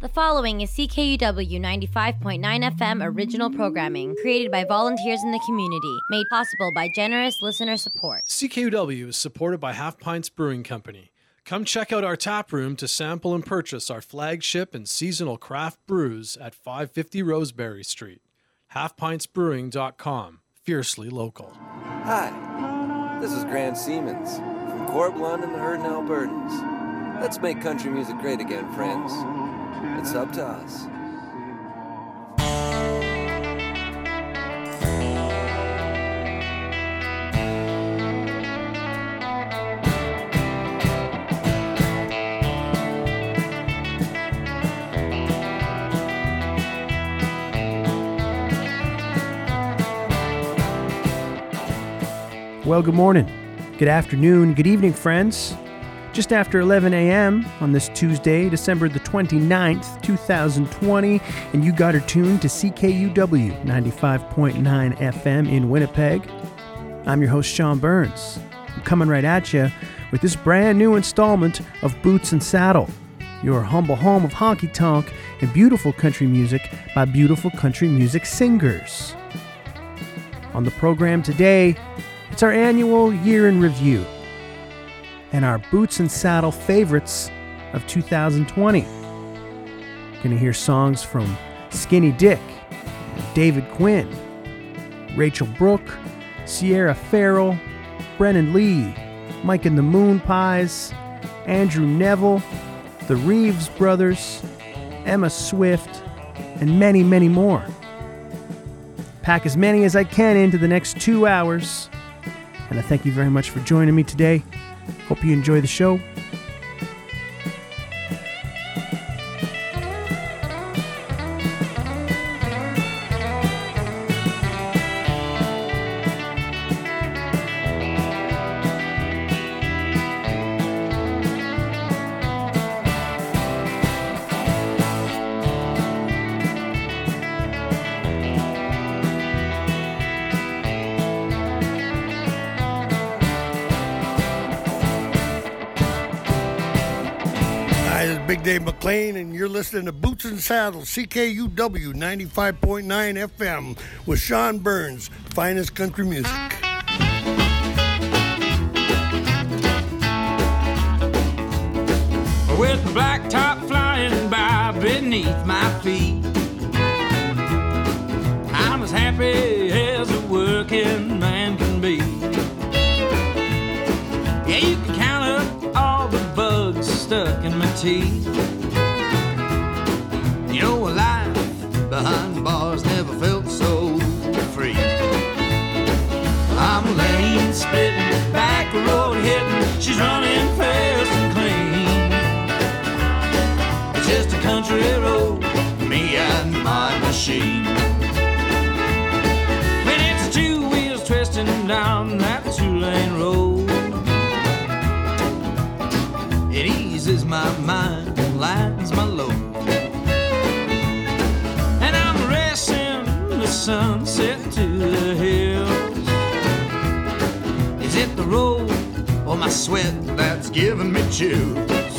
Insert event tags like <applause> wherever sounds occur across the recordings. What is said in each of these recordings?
The following is CKUW 95.9 FM original programming created by volunteers in the community, made possible by generous listener support. CKUW is supported by Half Pints Brewing Company. Come check out our tap room to sample and purchase our flagship and seasonal craft brews at 550 Roseberry Street. HalfPintsBrewing.com. Fiercely local. Hi, this is Grant Siemens from Corb Lund and the Hurtin' Albertans. Let's make country music great again, friends. It's up to us. Well, good morning, good afternoon, good evening, friends. Just after 11 a.m. on this Tuesday, December the 29th, 2020, and you got her tuned to CKUW 95.9 FM in Winnipeg. I'm your host, Sean Burns. I'm coming right at you with this brand new installment of Boots and Saddle, your humble home of honky tonk and beautiful country music by beautiful country music singers. On the program today, it's our annual year in review and our boots and saddle favorites of 2020. Gonna hear songs from Skinny Dyck, David Quinn, Rachel Brooke, Sierra Farrell, Brennen Leigh, Mike and the Moonpies, Andrew Neville, the Reeves Brothers, Emma Swift, and many, many more. Pack as many as I can into the next two hours and I thank you very much for joining me today. Hope you enjoy the show. Boots and Saddles, CKUW 95.9 FM with Sean Burns, finest country music. with the black top flying by beneath my feet. I'm as happy as a working man can be. Yeah, you can count up all the bugs stuck in my teeth. She's running fast and clean. It's just a country road, me and my machine. When it's two wheels twisting down that two lane road, it eases my mind, and lightens my load. And I'm racing the sunset to the hills. My sweat that's giving me chills?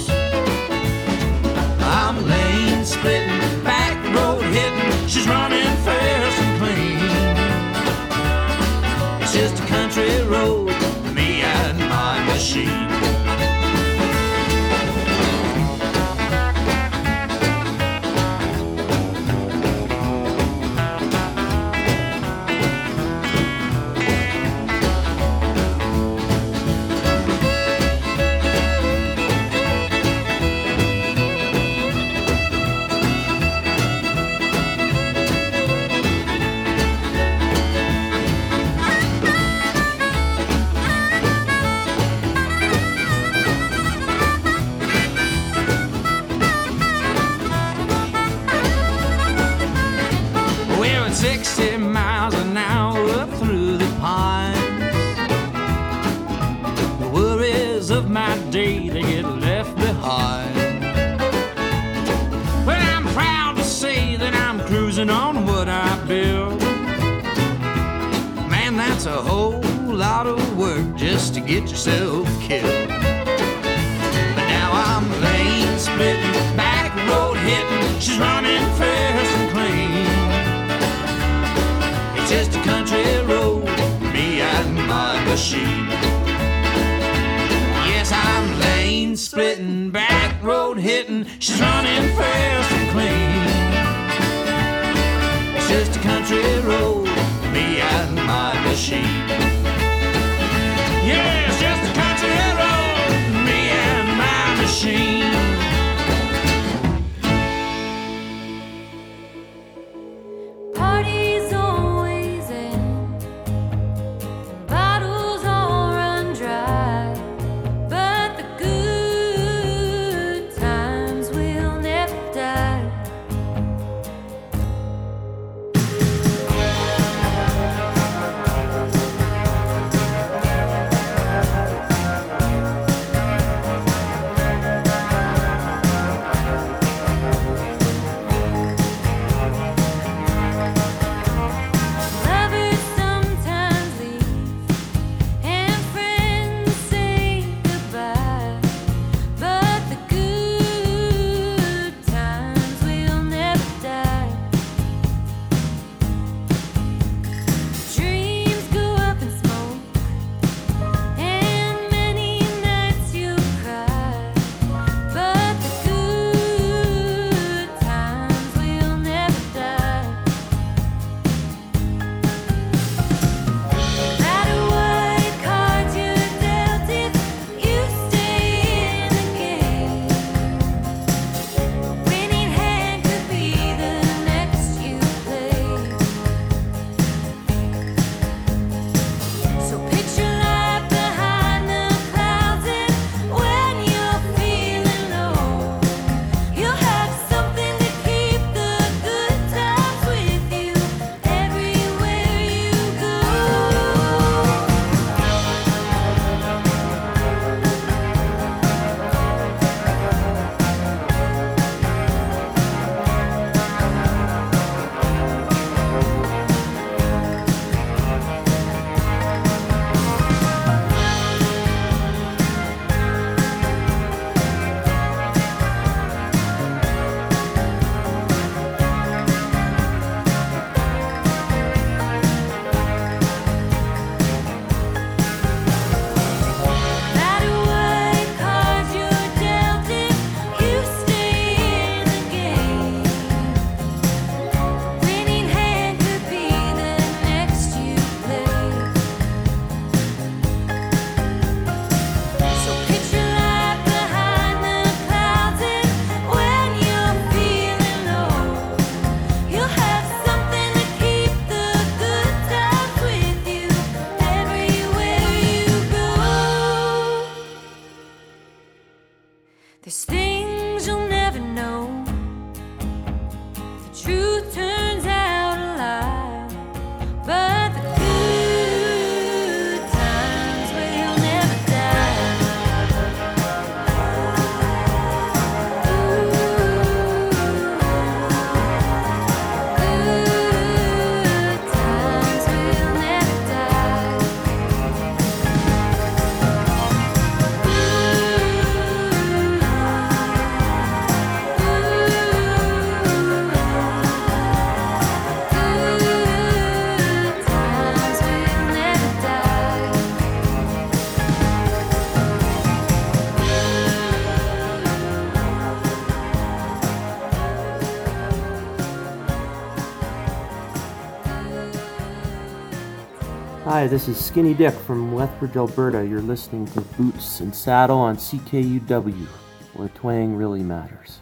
Hi, this is Skinny Dyck from Lethbridge, Alberta. You're listening to Boots and Saddle on CKUW, where twang really matters.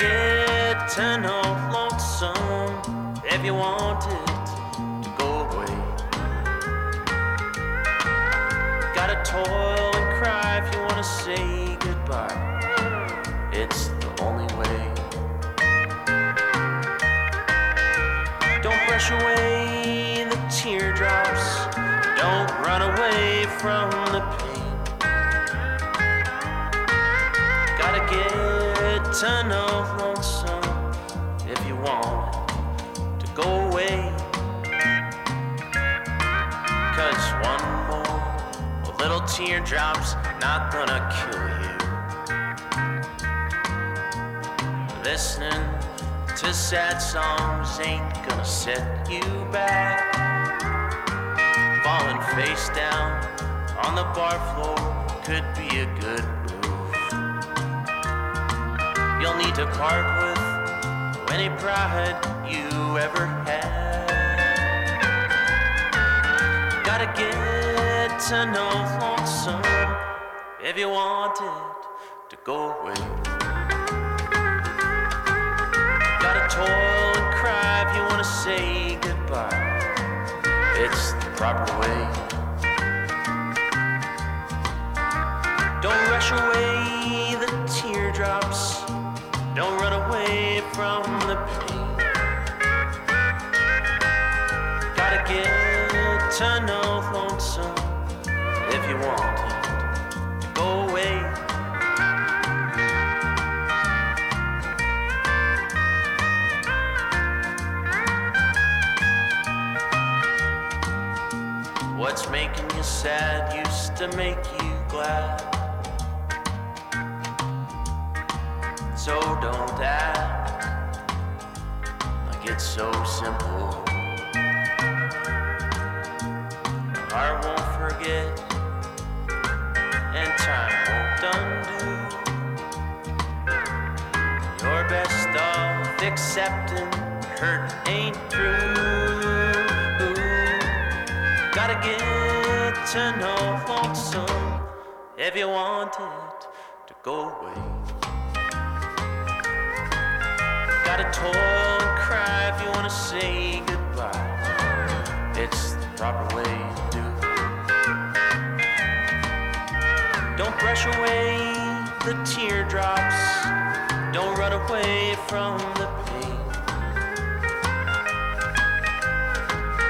Getting lonesome if you to go away. Gotta toil and cry if you wanna say goodbye. It's from the pain. Gotta get to know lonesome if you want to go away. Cause one more little teardrop's not gonna kill you. Listening to sad songs ain't gonna set you back falling face down on the bar floor could be a good move. You'll need to part with any pride you ever had. Gotta get to know lonesome if you want it to go away. Gotta toil and cry if you wanna say goodbye. It's the proper way. Sad used to make you glad. So don't act like it's so simple. Your heart won't forget, and time won't undo. You're best off accepting hurt ain't true. Get to know lonesome if you want it to go away. Gotta toil and cry if you wanna say goodbye. It's the proper way to do. Don't brush away the teardrops. Don't run away from the pain.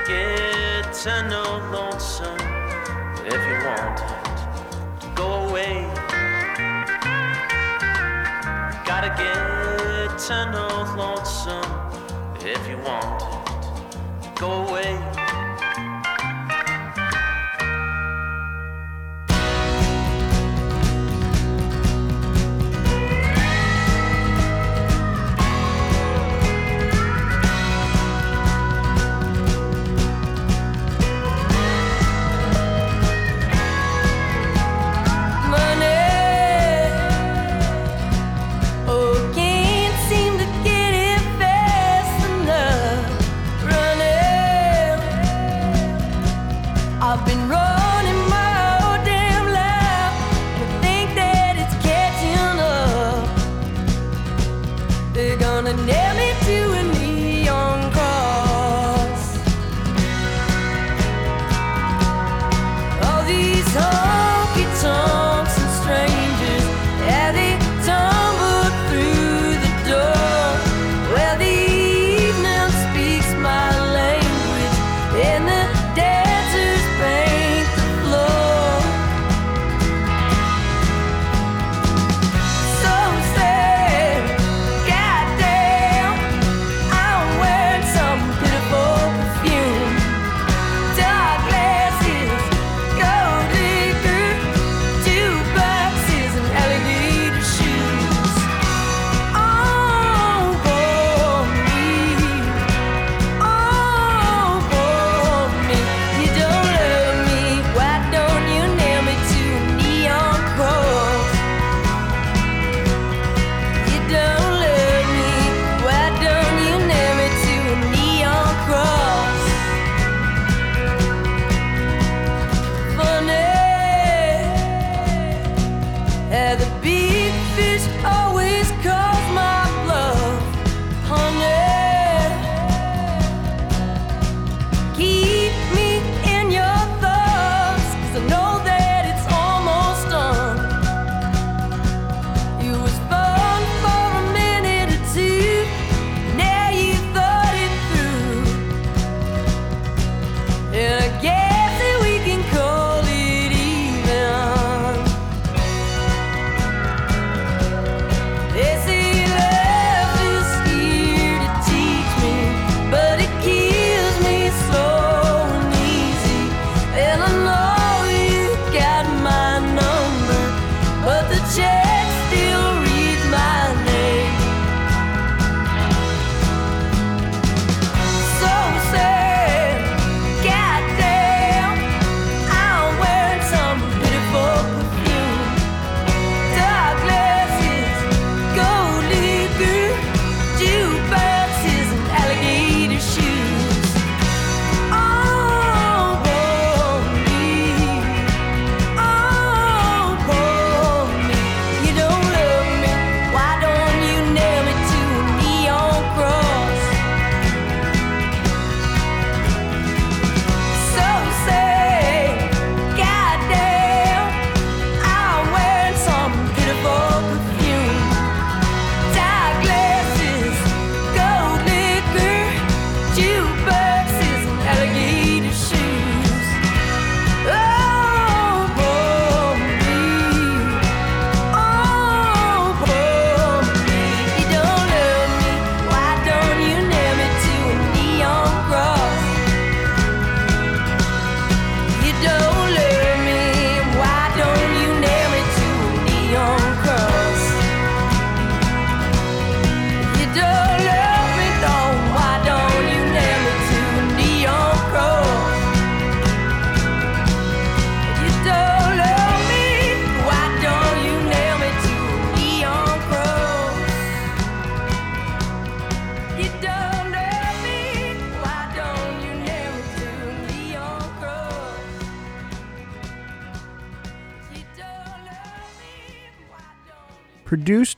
Get to know lonesome if you want it to go away. Gotta get to know lonesome if you want it to go away.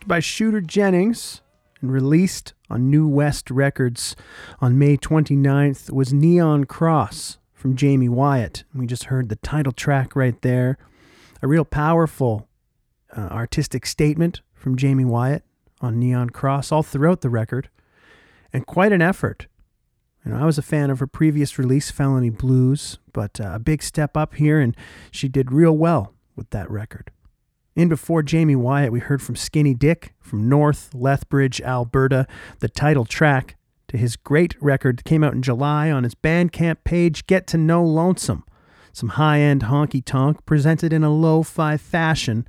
By Shooter Jennings and released on New West Records on May 29th, was Neon Cross from Jaime Wyatt. We just heard the title track right there. A real powerful uh, artistic statement from Jaime Wyatt on Neon Cross all throughout the record, and quite an effort. You know, I was a fan of her previous release, Felony Blues, but uh, a big step up here, and she did real well with that record. In before Jaime Wyatt, we heard from Skinny Dyck from North Lethbridge, Alberta, the title track to his great record that came out in July on his Bandcamp page, Get to Know Lonesome. Some high end honky tonk presented in a lo fi fashion.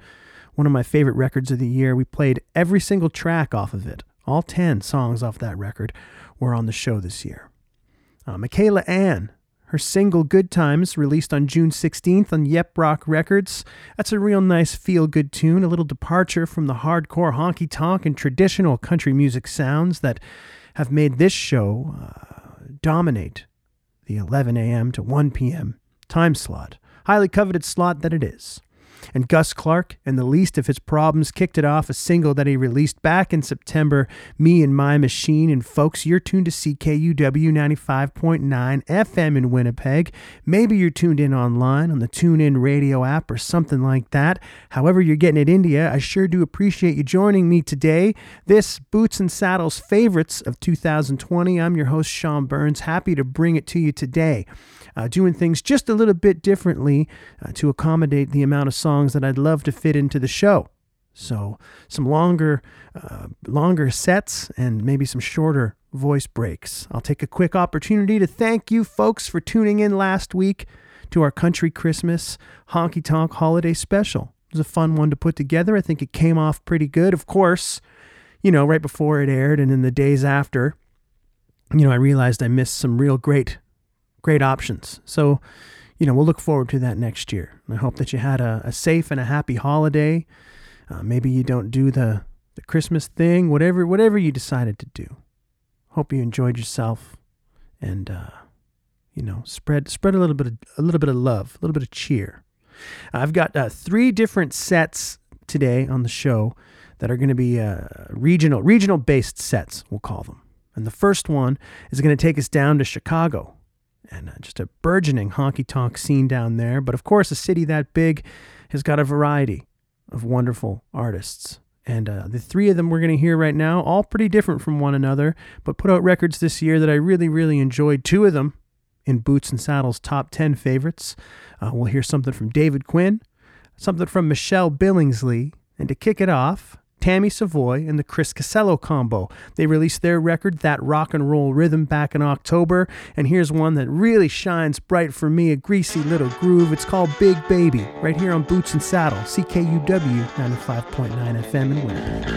One of my favorite records of the year. We played every single track off of it. All 10 songs off that record were on the show this year. Uh, Michaela Anne, her single Good Times, released on June 16th on Yep Roc Records. That's a real nice feel good tune, a little departure from the hardcore honky tonk and traditional country music sounds that have made this show uh, dominate the 11 a.m. to 1 p.m. time slot. Highly coveted slot that it is. And Gus Clark and the least of his problems kicked it off a single that he released back in September, Me and My Machine. And folks, you're tuned to CKUW 95.9 FM in Winnipeg. Maybe you're tuned in online on the TuneIn radio app or something like that. However, you're getting it India, I sure do appreciate you joining me today. This Boots and Saddles favorites of 2020. I'm your host, Sean Burns. Happy to bring it to you today uh, doing things just a little bit differently uh, to accommodate the amount of songs that I'd love to fit into the show. So some longer, uh, longer sets and maybe some shorter voice breaks. I'll take a quick opportunity to thank you folks for tuning in last week to our Country Christmas Honky Tonk Holiday Special. It was a fun one to put together. I think it came off pretty good. Of course, you know, right before it aired and in the days after, you know, I realized I missed some real great great options. So, you know, we'll look forward to that next year. I hope that you had a, a safe and a happy holiday. Uh, maybe you don't do the, the Christmas thing, whatever whatever you decided to do. Hope you enjoyed yourself, and uh, you know, spread spread a little bit of, a little bit of love, a little bit of cheer. I've got uh, three different sets today on the show that are going to be uh, regional regional based sets. We'll call them. And the first one is going to take us down to Chicago and uh, just a burgeoning honky tonk scene down there. But of course, a city that big has got a variety of wonderful artists. And uh, the three of them we're going to hear right now, all pretty different from one another, but put out records this year that I really, really enjoyed. Two of them in Boots and Saddles top 10 favorites. Uh, we'll hear something from David Quinn, something from Michelle Billingsley, and to kick it off, Tammi Savoy and the Chris Casello combo. They released their record, That Rock and Roll Rhythm, back in October. And here's one that really shines bright for me a greasy little groove. It's called Big Baby, right here on Boots and Saddle, CKUW 95.9 FM in Winnipeg.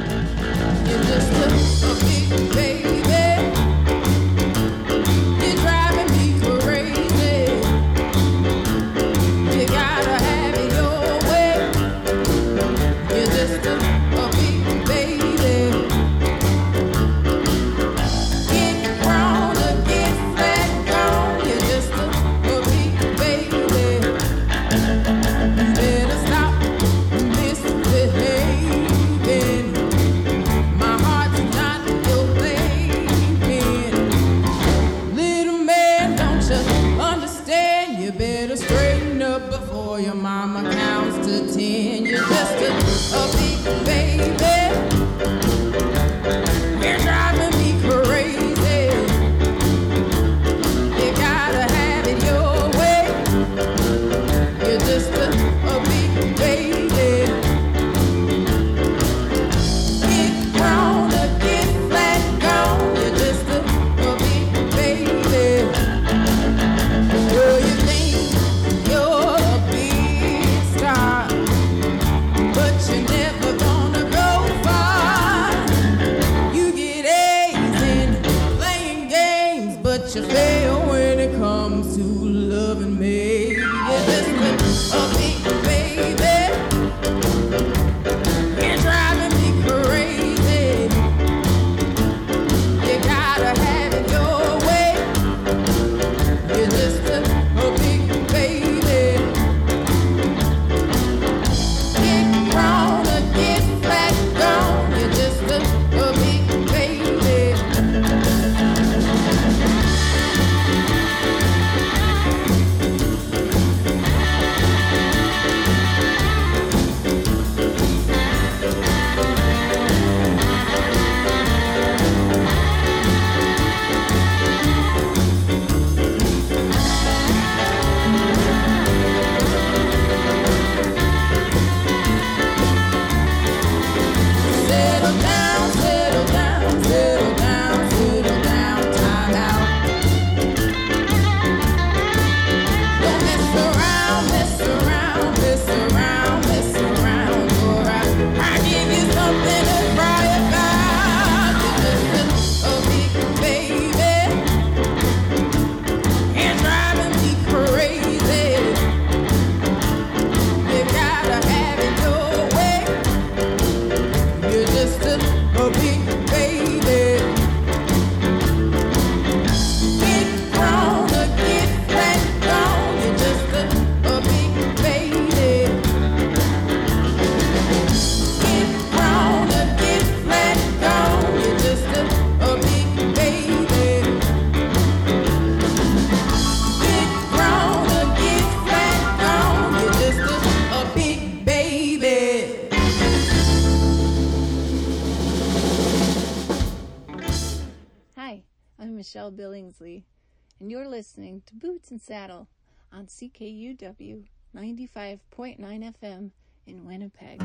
CKUW 95.9 FM in Winnipeg.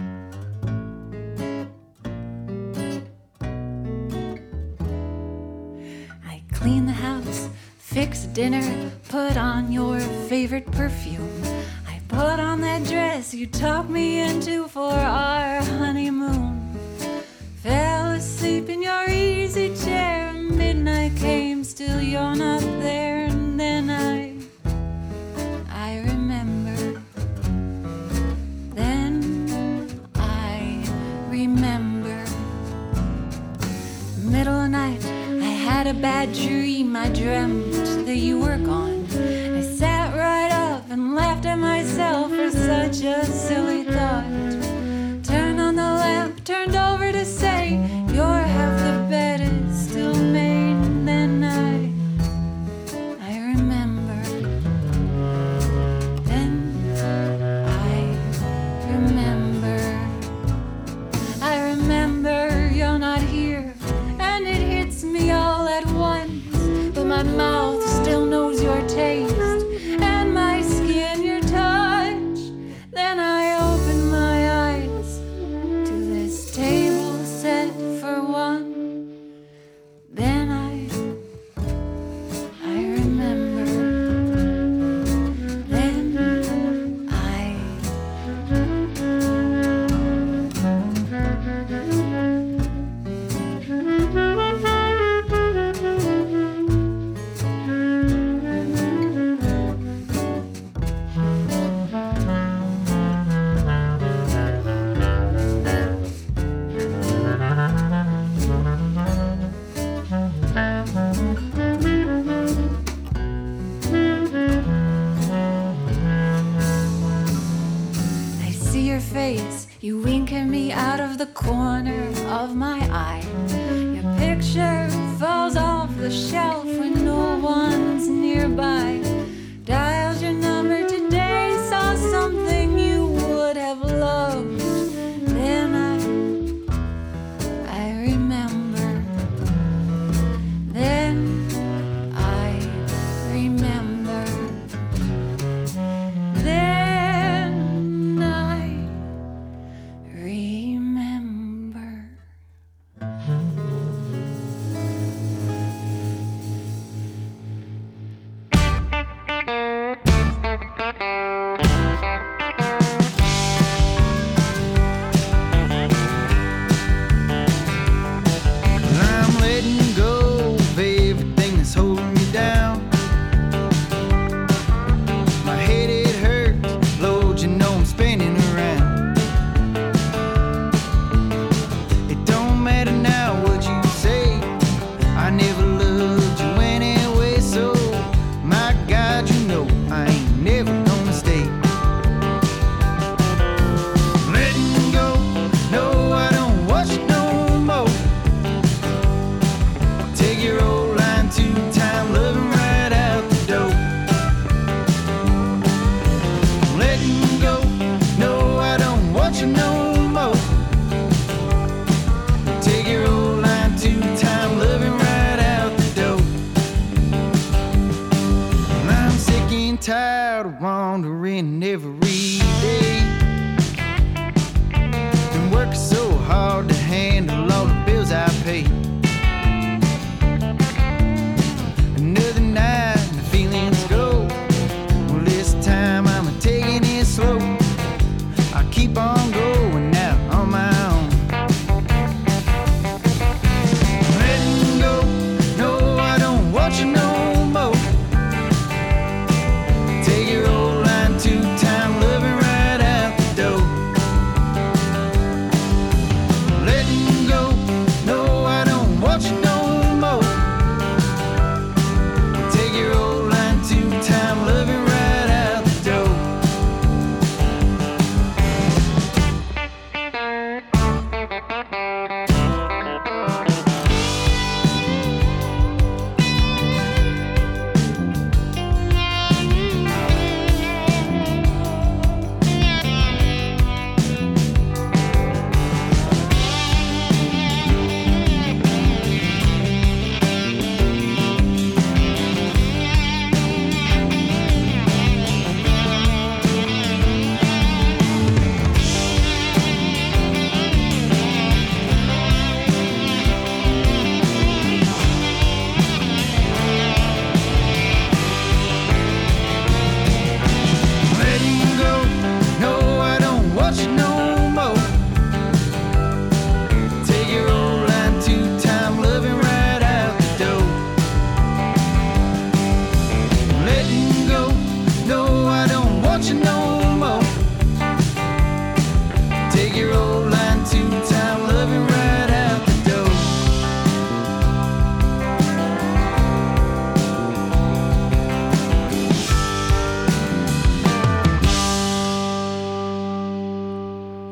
I clean the house, fix dinner, put on your favorite perfume. I put on that dress you talked me into for our honeymoon. Fell asleep in your easy chair. Midnight came, still you're not there. And then I, had a bad dream. I dreamt that you were gone. I sat right up and laughed at myself for such a silly thought. Turned on the lamp, turned over to say, my mouth corner of my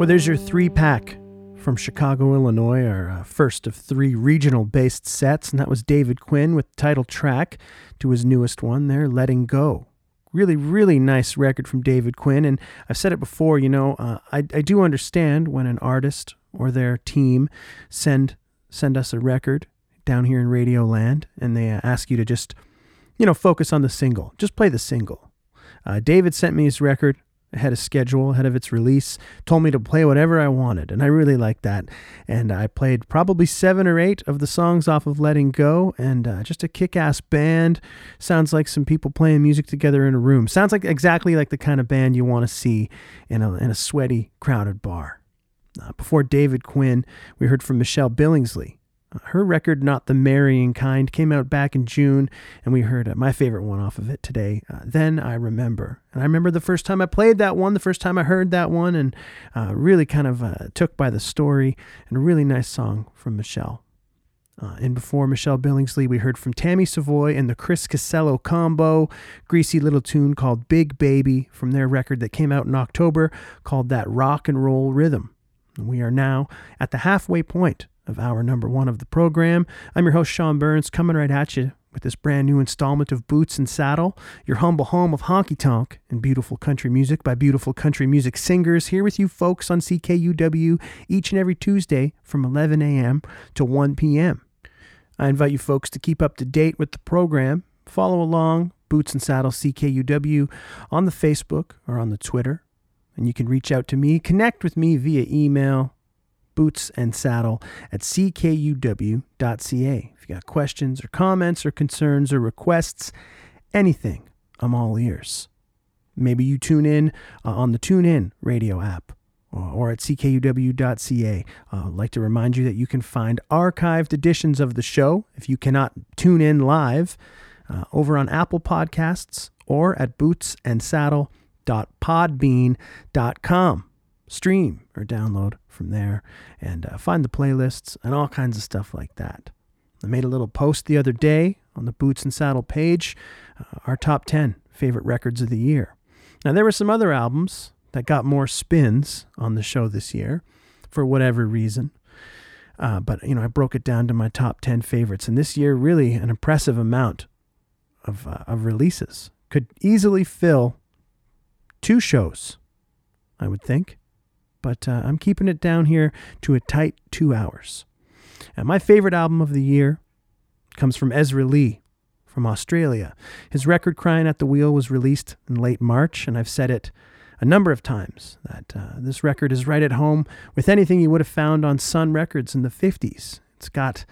Well, there's your three pack from Chicago, Illinois, our uh, first of three regional based sets, and that was David Quinn with title track to his newest one there, Letting Go. Really, really nice record from David Quinn, and I've said it before, you know, uh, I, I do understand when an artist or their team send send us a record down here in Radio Land, and they uh, ask you to just, you know, focus on the single, just play the single. Uh, David sent me his record ahead of schedule, ahead of its release, told me to play whatever I wanted, and I really liked that. And I played probably seven or eight of the songs off of Letting Go, and uh, just a kick ass band. Sounds like some people playing music together in a room. Sounds like exactly like the kind of band you want to see in a, in a sweaty, crowded bar. Uh, before David Quinn, we heard from Michelle Billingsley. Her record, Not the Marrying Kind, came out back in June, and we heard uh, my favorite one off of it today, uh, Then I Remember. And I remember the first time I played that one, the first time I heard that one, and uh, really kind of uh, took by the story, and a really nice song from Michelle. Uh, and before Michelle Billingsley, we heard from Tammi Savoy and the Chris Casello combo, greasy little tune called Big Baby from their record that came out in October called That Rock and Roll Rhythm. We are now at the halfway point of hour number one of the program. I'm your host, Sean Burns, coming right at you with this brand new installment of Boots and Saddle, your humble home of honky tonk and beautiful country music by beautiful country music singers. Here with you folks on CKUW each and every Tuesday from 11 a.m. to 1 p.m. I invite you folks to keep up to date with the program. Follow along, Boots and Saddle CKUW, on the Facebook or on the Twitter. And you can reach out to me, connect with me via email, boots and saddle at ckuw.ca. If you got questions or comments or concerns or requests, anything, I'm all ears. Maybe you tune in uh, on the TuneIn radio app or, or at ckuw.ca. Uh, I'd like to remind you that you can find archived editions of the show if you cannot tune in live uh, over on Apple Podcasts or at bootsandsaddle.podbean.com. Stream or download from there and uh, find the playlists and all kinds of stuff like that. I made a little post the other day on the Boots and Saddle page, uh, our top 10 favorite records of the year. Now, there were some other albums that got more spins on the show this year for whatever reason. Uh, but, you know, I broke it down to my top 10 favorites. And this year, really an impressive amount of, uh, of releases. Could easily fill two shows, I would think. But uh, I'm keeping it down here to a tight two hours. And my favorite album of the year comes from Ezra Lee from Australia. His record Crying at the Wheel was released in late March, and I've said it a number of times that uh, this record is right at home with anything you would have found on Sun Records in the 50s. It's got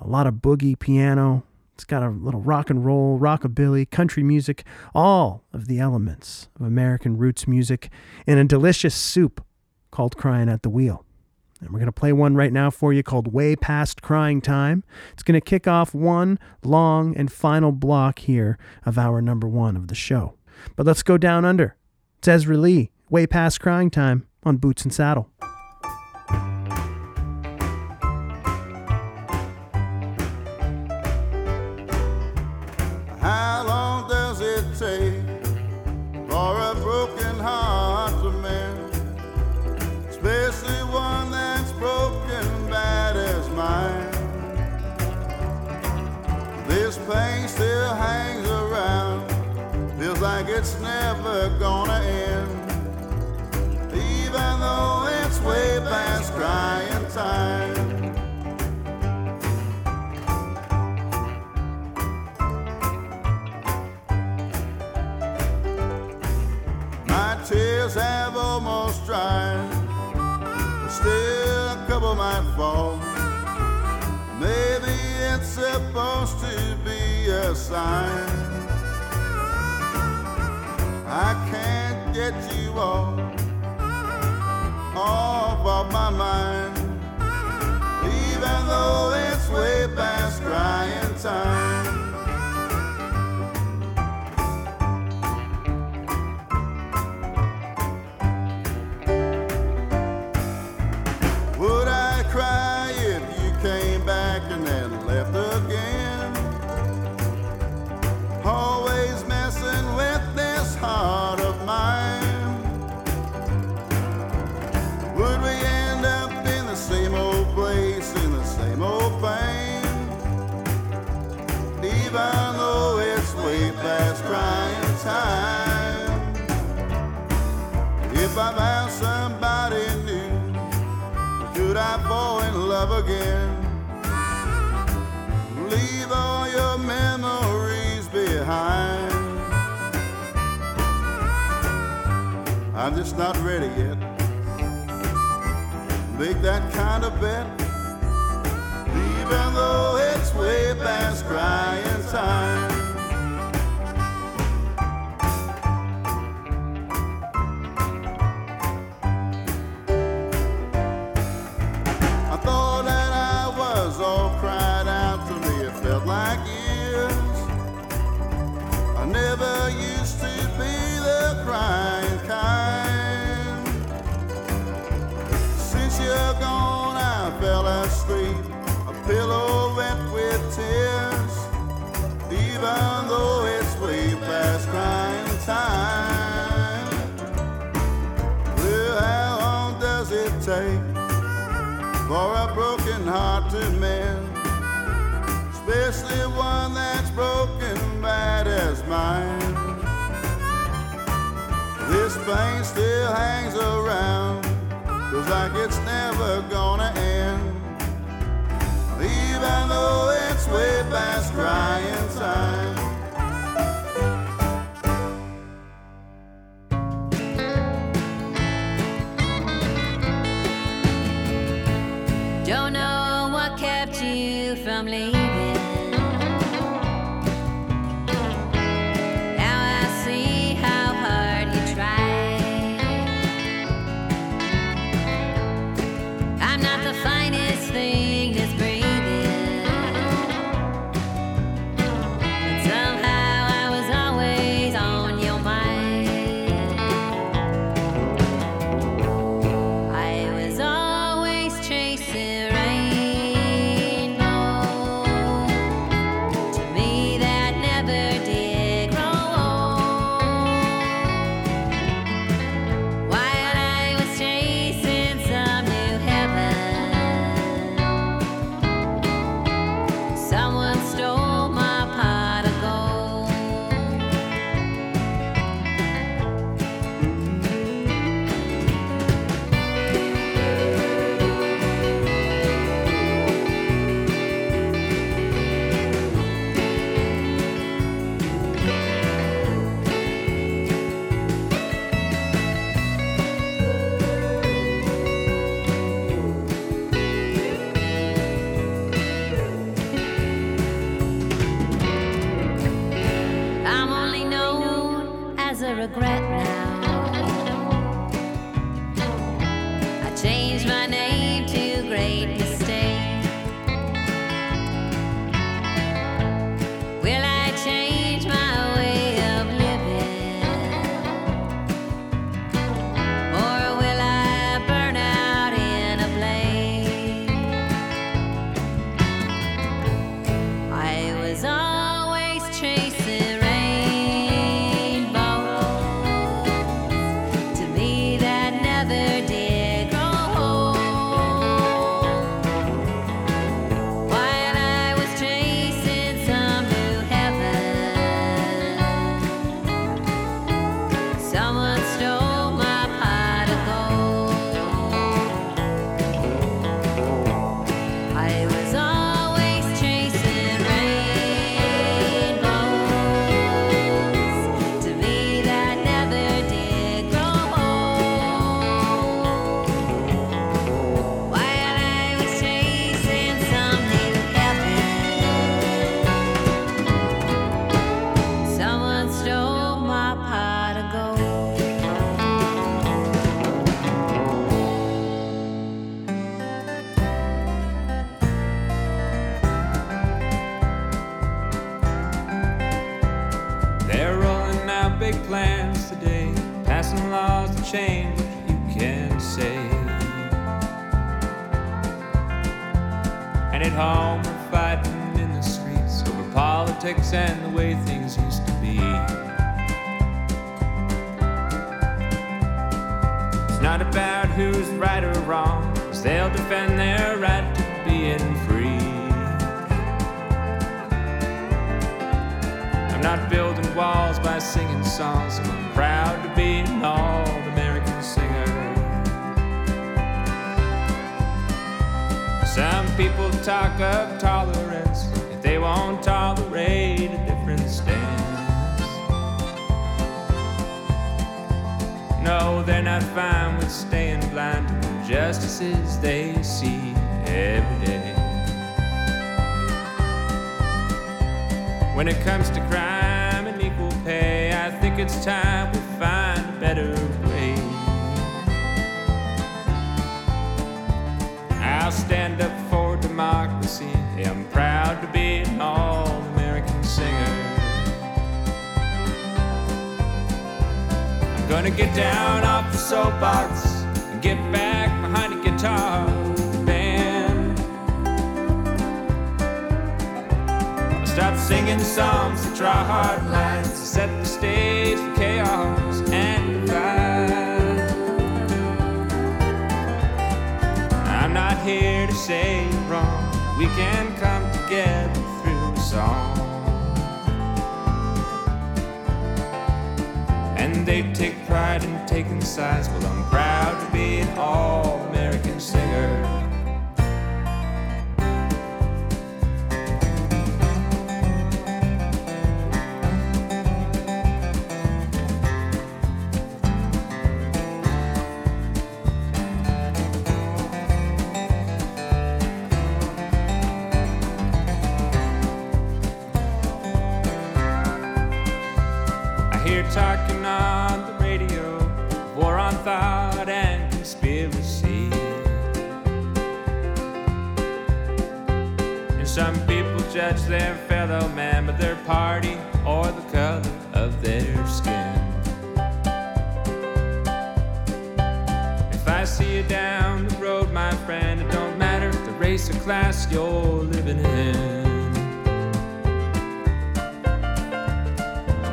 a lot of boogie piano, it's got a little rock and roll, rockabilly, country music, all of the elements of American roots music in a delicious soup called Crying at the Wheel. And we're going to play one right now for you called Way Past Crying Time. It's going to kick off one long and final block here of our number one of the show. But let's go down under. It's Ezra Lee, Way Past Crying Time on Boots and Saddle. Fall. Maybe it's supposed to be a sign. I can't get you off, off of my mind, even though it's way people judge their fellow man by their party or the color of their skin. If I see you down the road, my friend, it don't matter the race or class you're living in.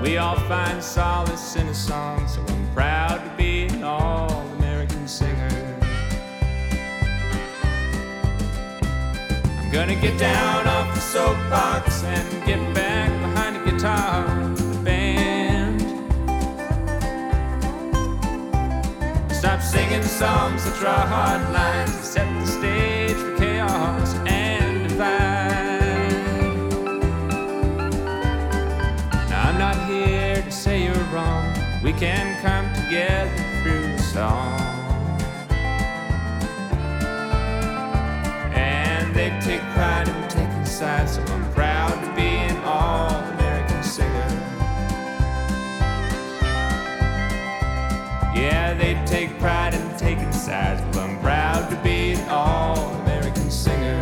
We all find solace in a song, so I'm proud to be an all American singer. I'm gonna get down soapbox and get back behind the guitar band. Stop singing songs that draw hard lines to set the stage for chaos and divide. Now, I'm not here to say you're wrong. We can come together through song. And they take pride sides, so I'm proud to be an all American singer. Yeah, they take pride in taking sides, but I'm proud to be an all American singer.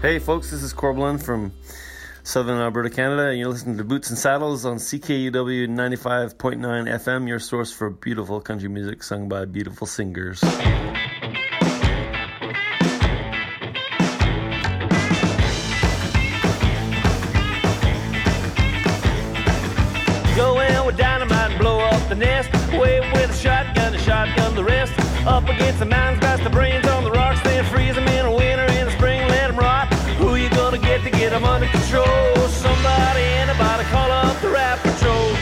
Hey folks, this is Corb Lund from Southern Alberta, Canada, and you're listening to Boots and Saddles on CKUW 95.9 FM, your source for beautiful country music sung by beautiful singers. Against the mountains, blast the brains on the rocks. Then freeze them in the winter, in the spring, let them rot. Who you gonna get to get them under control? Somebody, anybody, call up the rat patrol.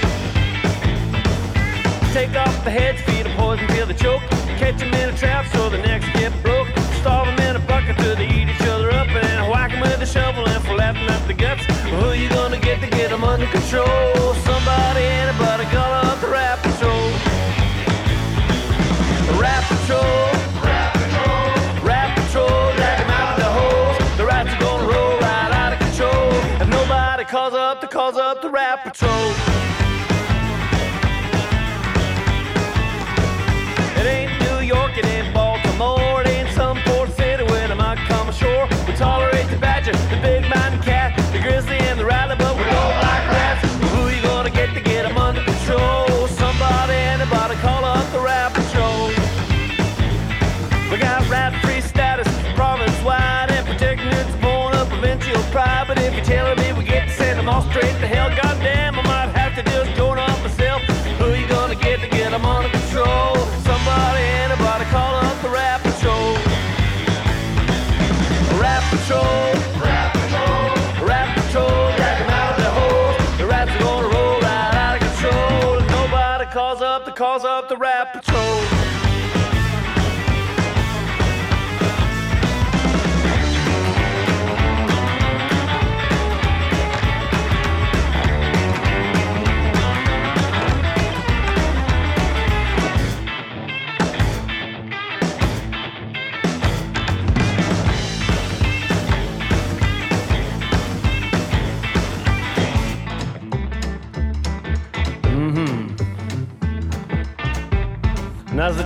Take off the heads, feed them poison till they choke. Catch them in a trap so the necks get broke. Starve them in a bucket till they eat each other up. And then whack them with a shovel and laughing at the guts. Who you gonna get to get them under control? Somebody, anybody,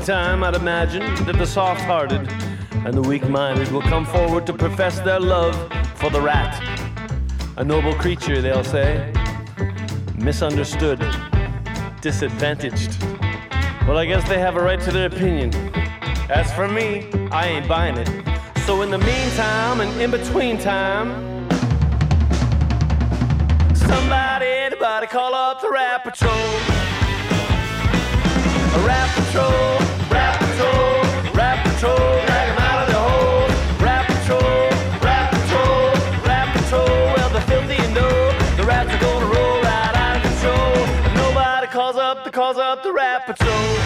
time, I'd imagine that the soft hearted and the weak minded will come forward to profess their love for the rat. A noble creature, they'll say, misunderstood, disadvantaged. Well, I guess they have a right to their opinion. As for me, I ain't buying it. So, in the meantime and in between time, somebody, anybody, call up the rat patrol. A rap episode.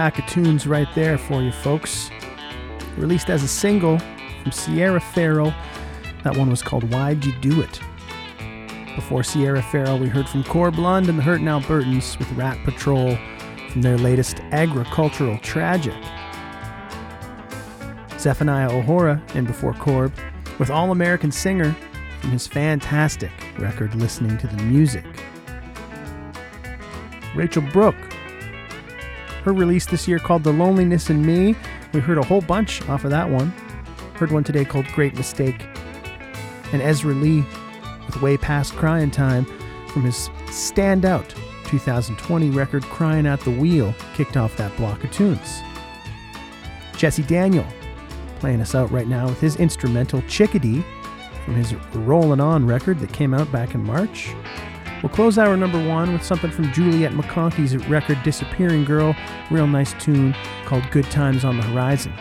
pack of tunes right there for you folks. Released as a single from Sierra Farrell. That one was called Why'd You Do It? Before Sierra Farrell, we heard from Corb Lund and the Hurtin' Albertans with Rat Patrol from their latest agricultural tragic. Zephaniah O'Hora, and before Corb, with All American Singer from his fantastic record Listening to the Music. Rachel Brooke her release this year called The Loneliness in Me. We heard a whole bunch off of that one. Heard one today called Great Mistake. And Ezra Lee with Way Past Crying Time from his standout 2020 record Crying at the Wheel kicked off that block of tunes. Jesse Daniel playing us out right now with his instrumental Chickadee from his Rollin' On record that came out back in March. We'll close hour number one with something from Juliet McConkey's record Disappearing Girl, real nice tune called Good Times on the Horizon.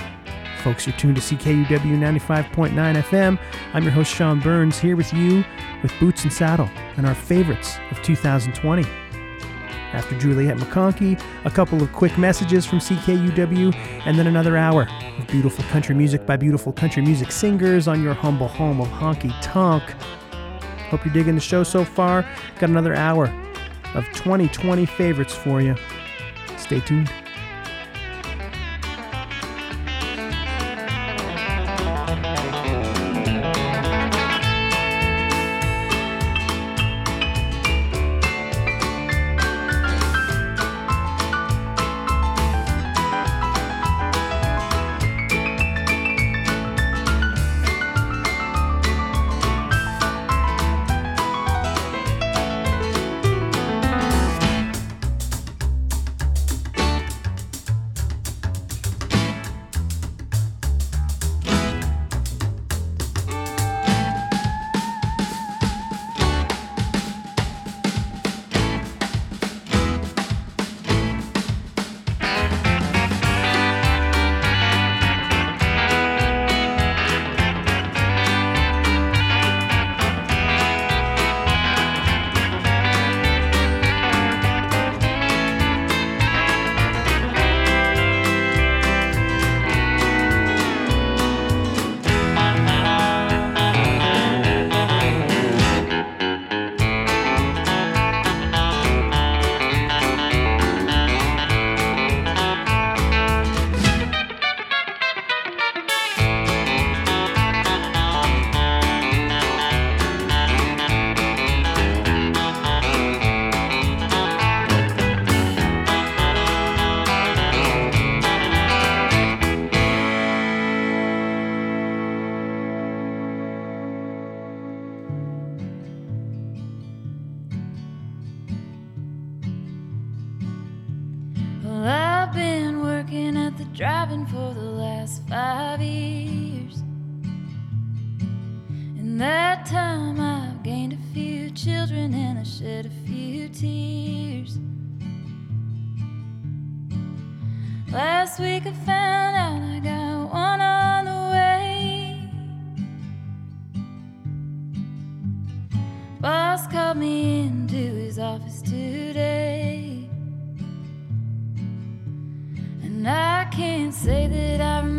Folks, you're tuned to CKUW 95.9 FM. I'm your host, Sean Burns, here with you with Boots and Saddle and our favorites of 2020. After Juliet McConkey, a couple of quick messages from CKUW, and then another hour of beautiful country music by beautiful country music singers on your humble home of honky tonk. Hope you're digging the show so far. Got another hour of 2020 favorites for you. Stay tuned. The driving for the last five years. In that time, I've gained a few children and I shed a few tears. Last week, I found out I got one on the way. Boss called me into his office today. I can't say that I remember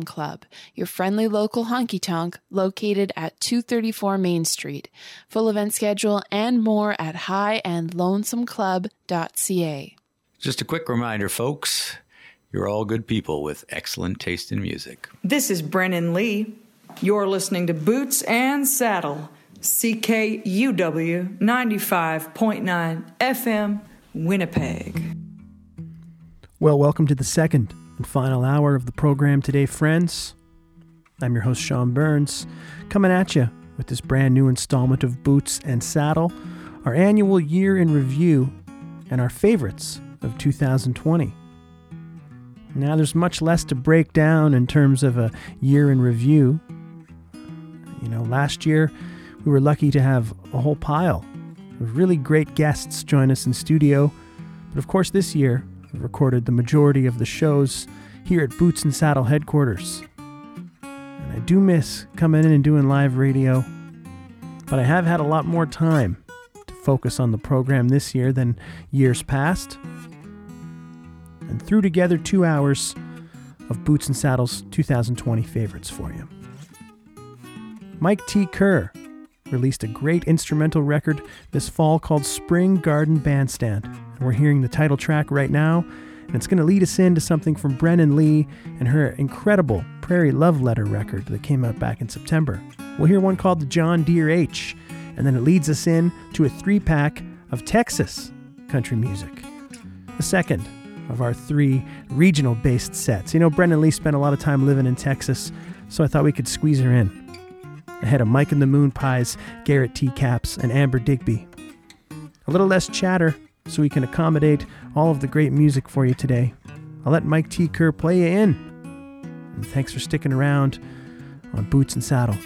Club, your friendly local honky tonk located at 234 Main Street. Full event schedule and more at highandlonesomeclub.ca. Just a quick reminder, folks you're all good people with excellent taste in music. This is Brennen Leigh. You're listening to Boots and Saddle, CKUW 95.9 FM, Winnipeg. Well, welcome to the second and final hour of the program today, friends. I'm your host, Sean Burns, coming at you with this brand new installment of Boots and Saddle, our annual year in review, and our favorites of 2020. Now, there's much less to break down in terms of a year in review, You know, last year we were lucky to have a whole pile of really great guests join us in studio. But of course, this year recorded the majority of the shows here at Boots and Saddle headquarters. And I do miss coming in and doing live radio, but I have had a lot more time to focus on the program this year than years past. And threw together two hours of Boots and Saddles 2020 favorites for you. Mike T. Kerr released a great instrumental record this fall called Spring Garden Bandstand. And we're hearing the title track right now, and it's going to lead us into something from Brennen Leigh and her incredible Prairie Love Letter record that came out back in September. We'll hear one called the John Deere H, and then it leads us in to a three pack of Texas country music. The second of our three regional based sets. You know, Brennen Leigh spent a lot of time living in Texas, so I thought we could squeeze her in. Ahead of Mike and the Moonpies, Garrett T. Capps, and Amber Digby. A little less chatter so we can accommodate all of the great music for you today. I'll let Mike T. Kerr play you in. And thanks for sticking around on Boots and Saddle.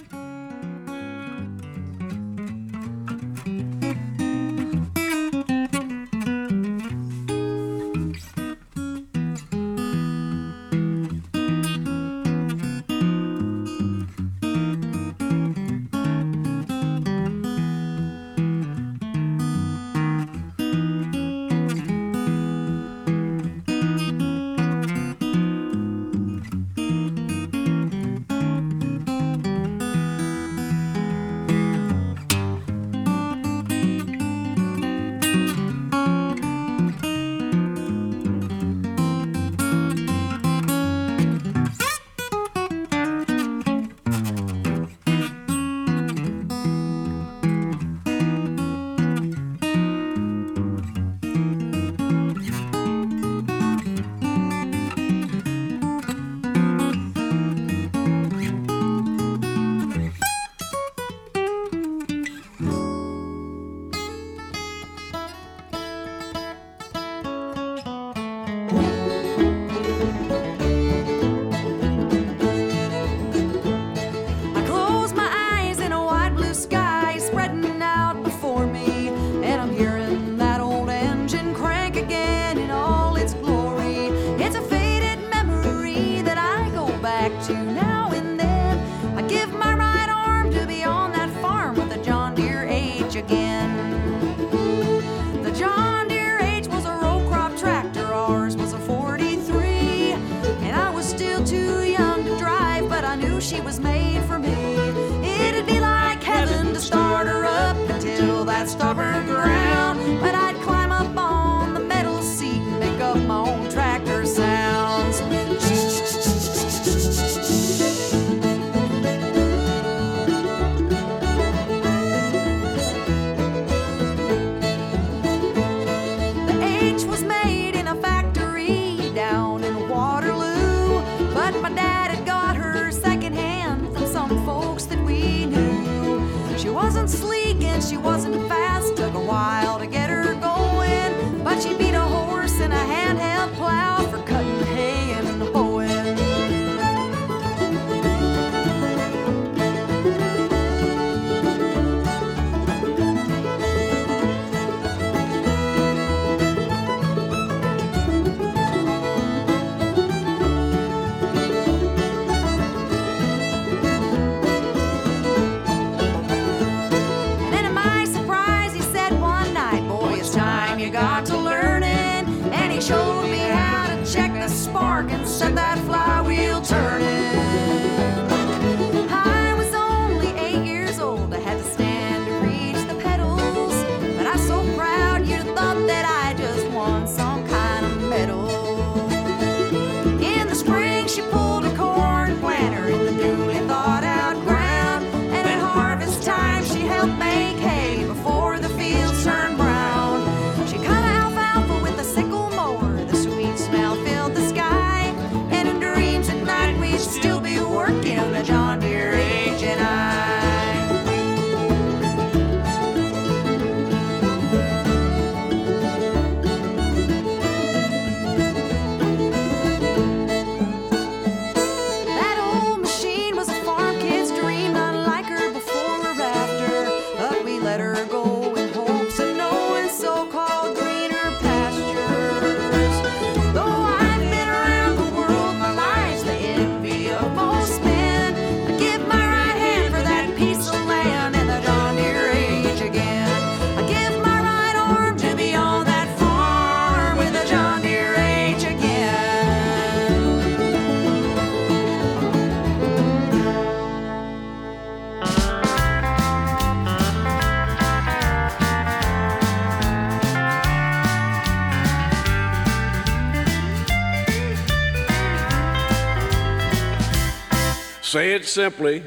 Say it simply,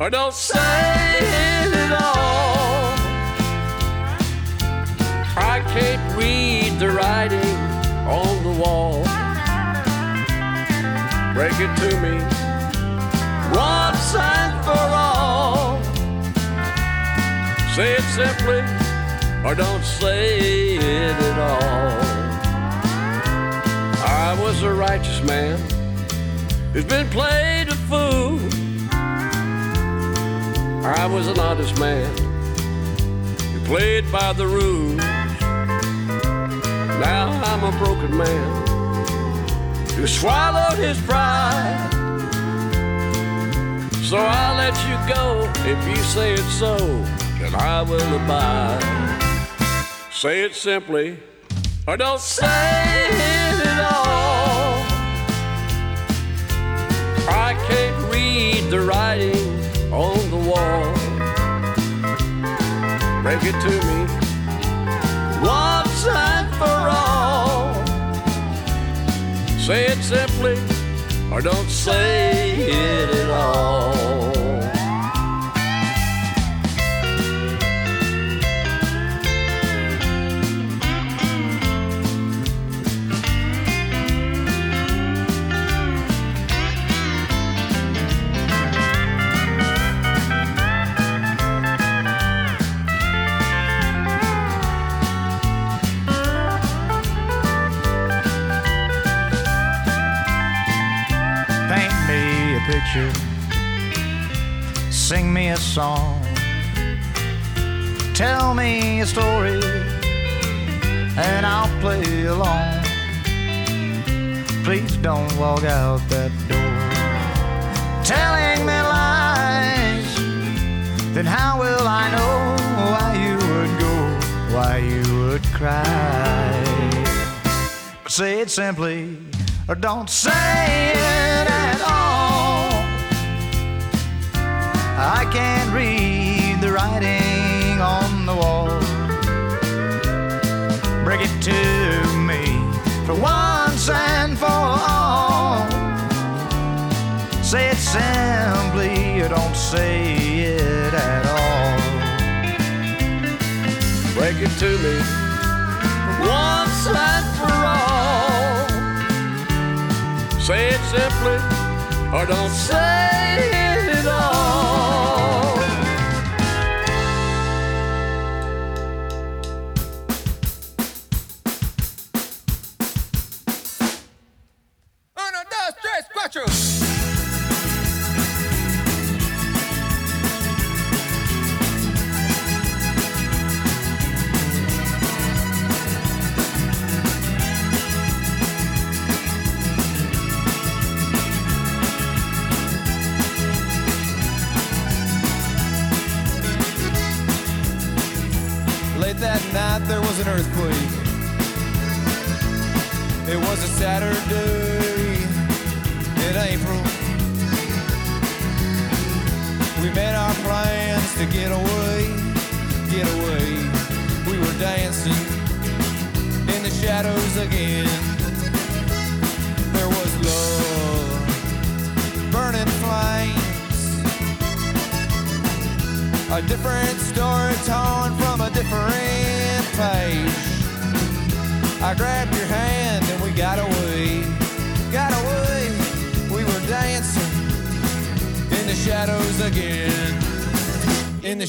or don't say it at all. I can't read the writing on the wall. Break it to me once and for all. Say it simply, or don't say it at all. I was a righteous man who's been played was an honest man who played by the rules. Now I'm a broken man who swallowed his pride. So I'll let you go if you say it so, and I will abide. Say it simply, or don't say Break it to me once and for all. Say it simply, or don't say it at all. Picture, sing me a song, tell me a story, and I'll play along. Please don't walk out that door telling me lies. Then how will I know why you would go, why you would cry? But say it simply, or don't say it at all. I can't read the writing on the wall. Break it to me for once and for all. Say it simply, or don't say it at all. Break it to me once and for all. Say it simply, or don't say it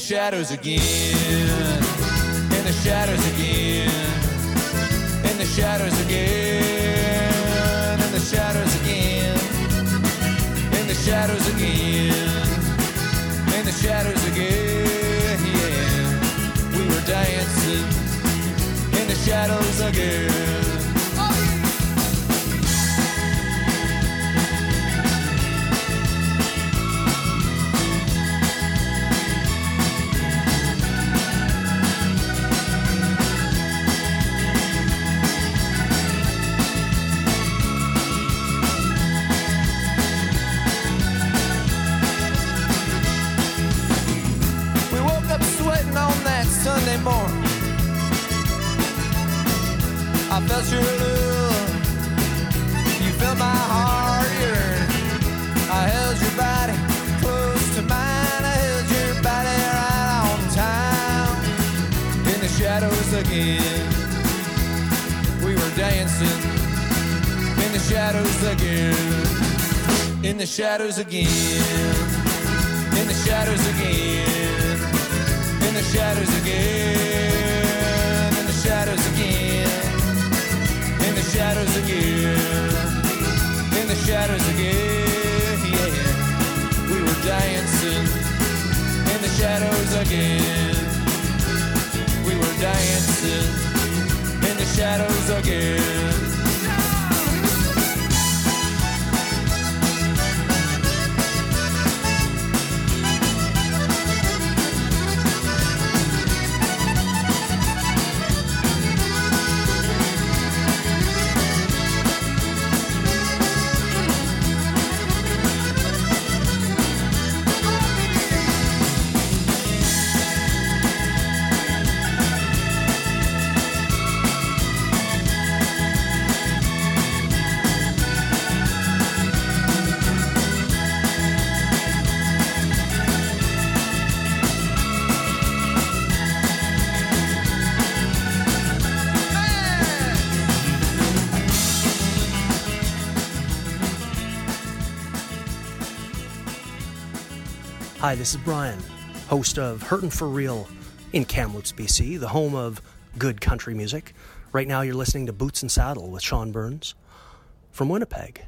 shadows again, shadows again. In the shadows again. In the shadows again. In the shadows again. In the shadows again. In the shadows again. Yeah. We were dancing in the shadows again. Hi, this is Brian, host of Hurtin' for Real in Kamloops, BC, the home of good country music. Right now, you're listening to Boots and Saddle with Sean Burns from Winnipeg.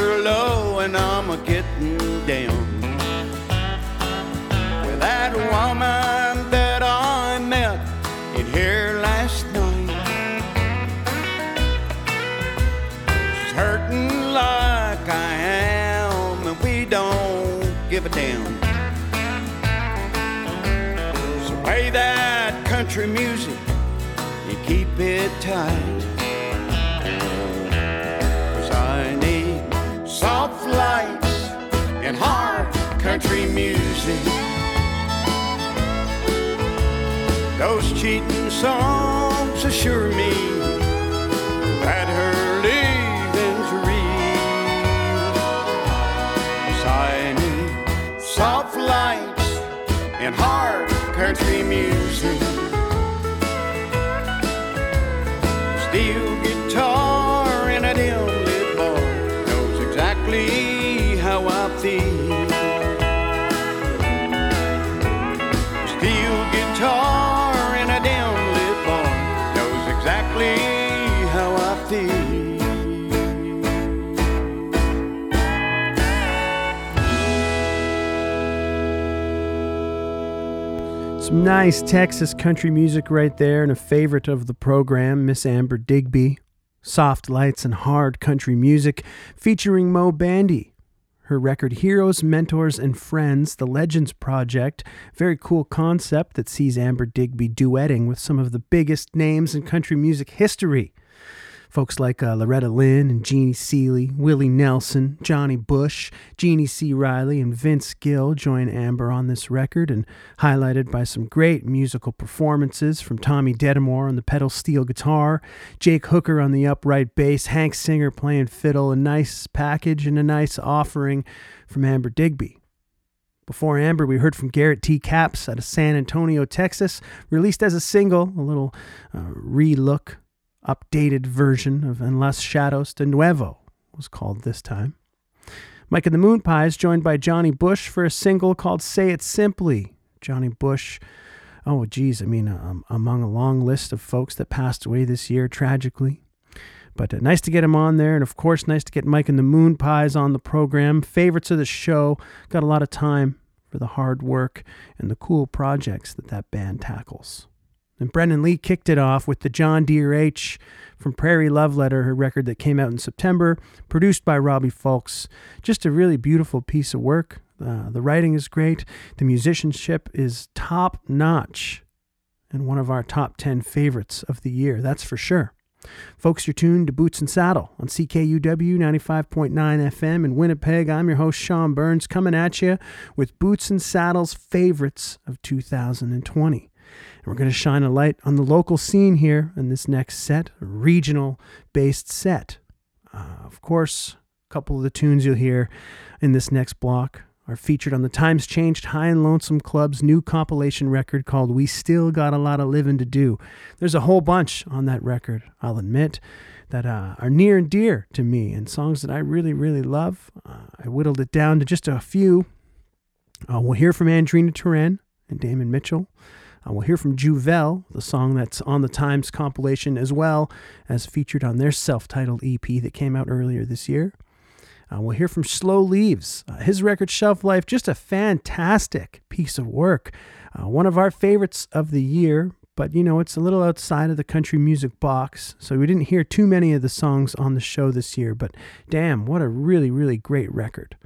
Low, and I'm a getting down. With that woman that I met in here last night, she's hurting like I am, and we don't give a damn. So play that country music, you keep it tight. And hard country music. Those cheating songs assure me that her leaving's real. Need soft lights and hard country music. Steel nice Texas country music right there, and a favorite of the program, Miss Amber Digby. Soft lights and hard country music featuring Moe Bandy. Her record Heroes, Mentors, and Friends, the Legends Project. Very cool concept that sees Amber Digby duetting with some of the biggest names in country music history. Folks like uh, Loretta Lynn and Jeannie Seely, Willie Nelson, Johnny Bush, Jeannie C. Riley, and Vince Gill join Amber on this record, and highlighted by some great musical performances from Tommy Detamore on the pedal steel guitar, Jake Hooker on the upright bass, Hank Singer playing fiddle, a nice package and a nice offering from Amber Digby. Before Amber, we heard from Garrett T. Capps out of San Antonio, Texas, released as a single, a little uh, re-look, updated version of En Las Shadows de Nuevo was called this time. Mike and the Moonpies joined by Johnny Bush for a single called Say It Simply. Johnny Bush, oh geez, I mean, um, among a long list of folks that passed away this year tragically. But uh, nice to get him on there, and of course, nice to get Mike and the Moonpies on the program. Favorites of the show. Got a lot of time for the hard work and the cool projects that that band tackles. And Brennen Leigh kicked it off with the John Deere H from Prairie Love Letter, her record that came out in September, produced by Robbie Fulks. Just a really beautiful piece of work. Uh, the writing is great, the musicianship is top notch, and one of our top 10 favorites of the year, that's for sure. Folks, you're tuned to Boots and Saddle on CKUW 95.9 FM in Winnipeg. I'm your host, Sean Burns, coming at you with Boots and Saddle's favorites of 2020. We're going to shine a light on the local scene here in this next set, a regional based set. Uh, of course, a couple of the tunes you'll hear in this next block are featured on the Times Changed High and Lonesome Club's new compilation record called We Still Got a Lot of Living to Do. There's a whole bunch on that record, I'll admit, that uh, are near and dear to me and songs that I really, really love. Uh, I whittled it down to just a few. Uh, we'll hear from Andrina Turenne and Damon Mitchell. Uh, we'll hear from Juvel, the song that's on the Times compilation, as well as featured on their self titled EP that came out earlier this year. Uh, we'll hear from Slow Leaves. Uh, his record Shelf Life, just a fantastic piece of work. Uh, one of our favorites of the year, but you know, it's a little outside of the country music box, so we didn't hear too many of the songs on the show this year, but damn, what a really, really great record.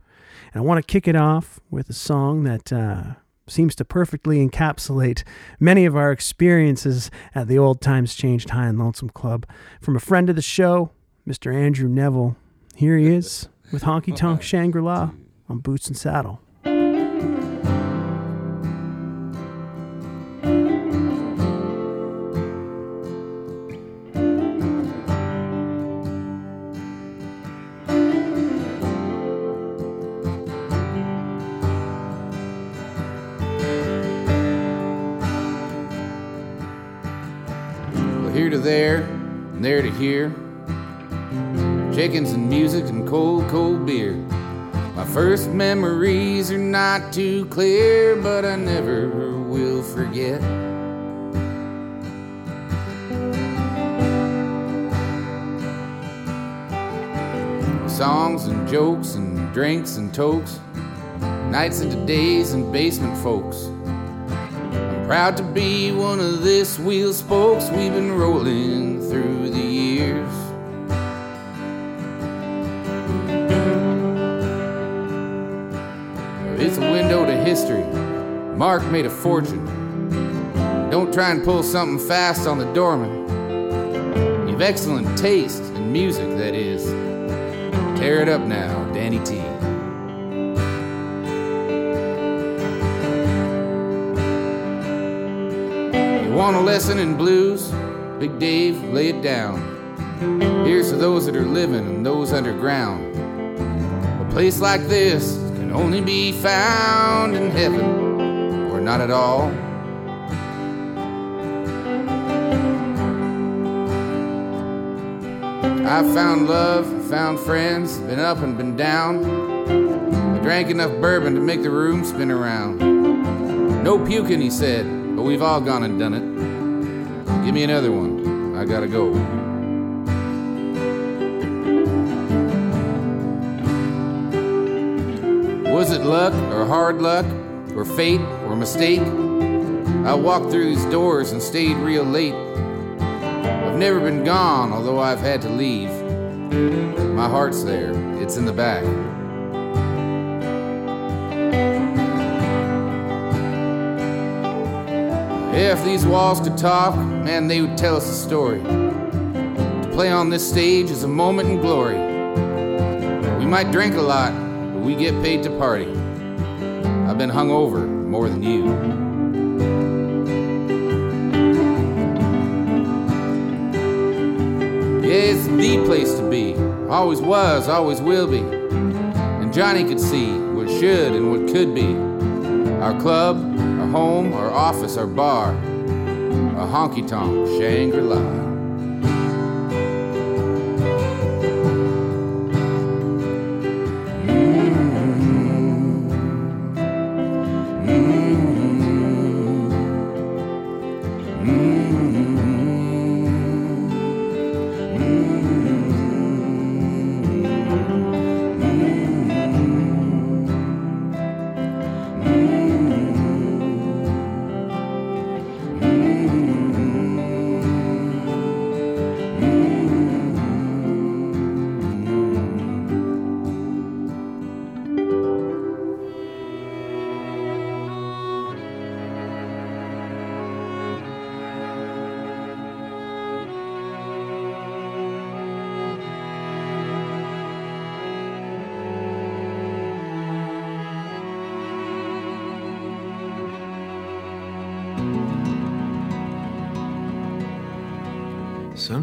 And I want to kick it off with a song that uh, seems to perfectly encapsulate many of our experiences at the Old Times Changed High and Lonesome Club. From a friend of the show, Mr. Andrew Neville. Here he is with Honky Tonk Shangri La on Boots and Saddle. Here. Chickens and music and cold, cold beer. My first memories are not too clear, but I never will forget. Songs and jokes and drinks and tokes, nights into days and basement folks. I'm proud to be one of this wheel spokes we've been rolling through the history. Mark made a fortune. Don't try and pull something fast on the doorman. You've excellent taste in music, that is. Tear it up now, Danny T. You want a lesson in blues? Big Dave, lay it down. Here's to those that are living and those underground. A place like this only be found in heaven, or not at all. I've found love, found friends, been up and been down. I drank enough bourbon to make the room spin around. No puking, he said, but we've all gone and done it. Give me another one, I gotta go. Was it luck or hard luck or fate or mistake? I walked through these doors and stayed real late. I've never been gone, although I've had to leave. My heart's there, it's in the back. If these walls could talk, man, they would tell us a story. To play on this stage is a moment in glory. We might drink a lot, we get paid to party. I've been hung over more than you. Yeah, it's the place to be. Always was, always will be. And Johnny could see what should and what could be. Our club, our home, our office, our bar. A honky tonk Shangri La.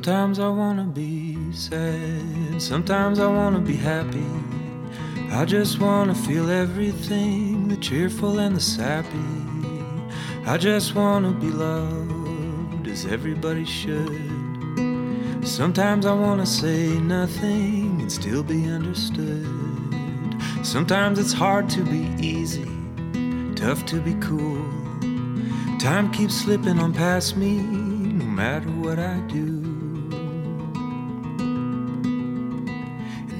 Sometimes I wanna be sad, sometimes I wanna be happy. I just wanna feel everything the cheerful and the sappy. I just wanna be loved as everybody should. Sometimes I wanna say nothing and still be understood. Sometimes it's hard to be easy, tough to be cool. Time keeps slipping on past me no matter what I do.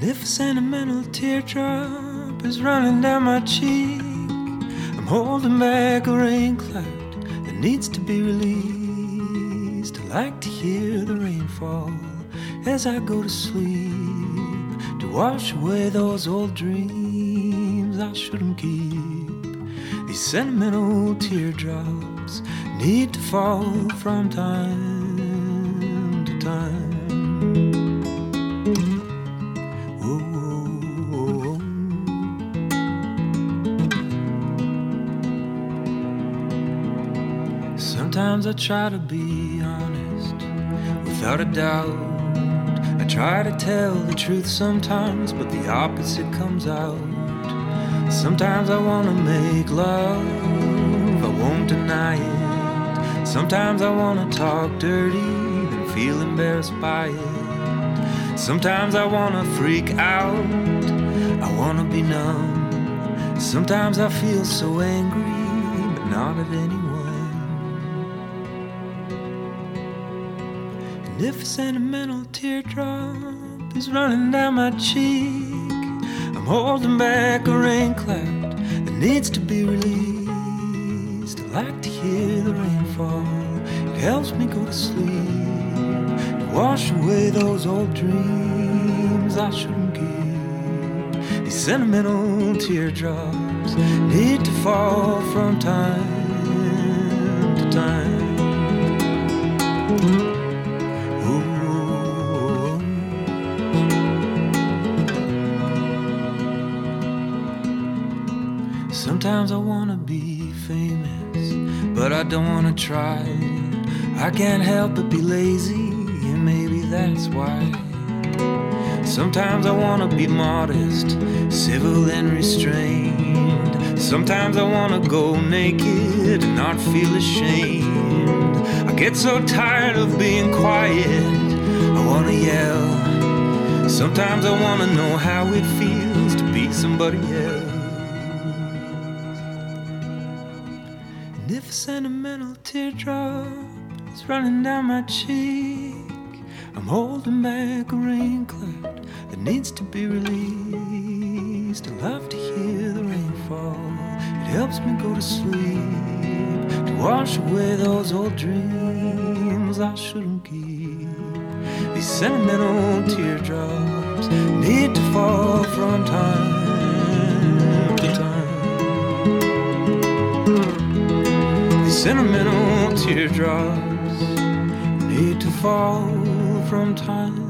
If a sentimental teardrop is running down my cheek, I'm holding back a rain cloud that needs to be released. I like to hear the rain fall as I go to sleep to wash away those old dreams I shouldn't keep. These sentimental teardrops need to fall from time I try to be honest without a doubt. I try to tell the truth sometimes, but the opposite comes out. Sometimes I wanna make love, I won't deny it. Sometimes I wanna talk dirty, and feel embarrassed by it. Sometimes I wanna freak out, I wanna be numb. Sometimes I feel so angry, but not at anyone. And if a sentimental teardrop is running down my cheek, I'm holding back a rain cloud that needs to be released. I like to hear the rain fall, it helps me go to sleep, to wash away those old dreams I shouldn't keep. These sentimental teardrops need to fall from time don't wanna try. I can't help but be lazy, and maybe that's why. Sometimes I wanna be modest, civil and restrained. Sometimes I wanna go naked and not feel ashamed. I get so tired of being quiet, I wanna yell. Sometimes I wanna know how it feels to be somebody else. Sentimental teardrop is running down my cheek, I'm holding back a rain cloud that needs to be released. I love to hear the rain fall, it helps me go to sleep, to wash away those old dreams I shouldn't keep. These sentimental teardrops need to fall from time sentimental teardrops need to fall from time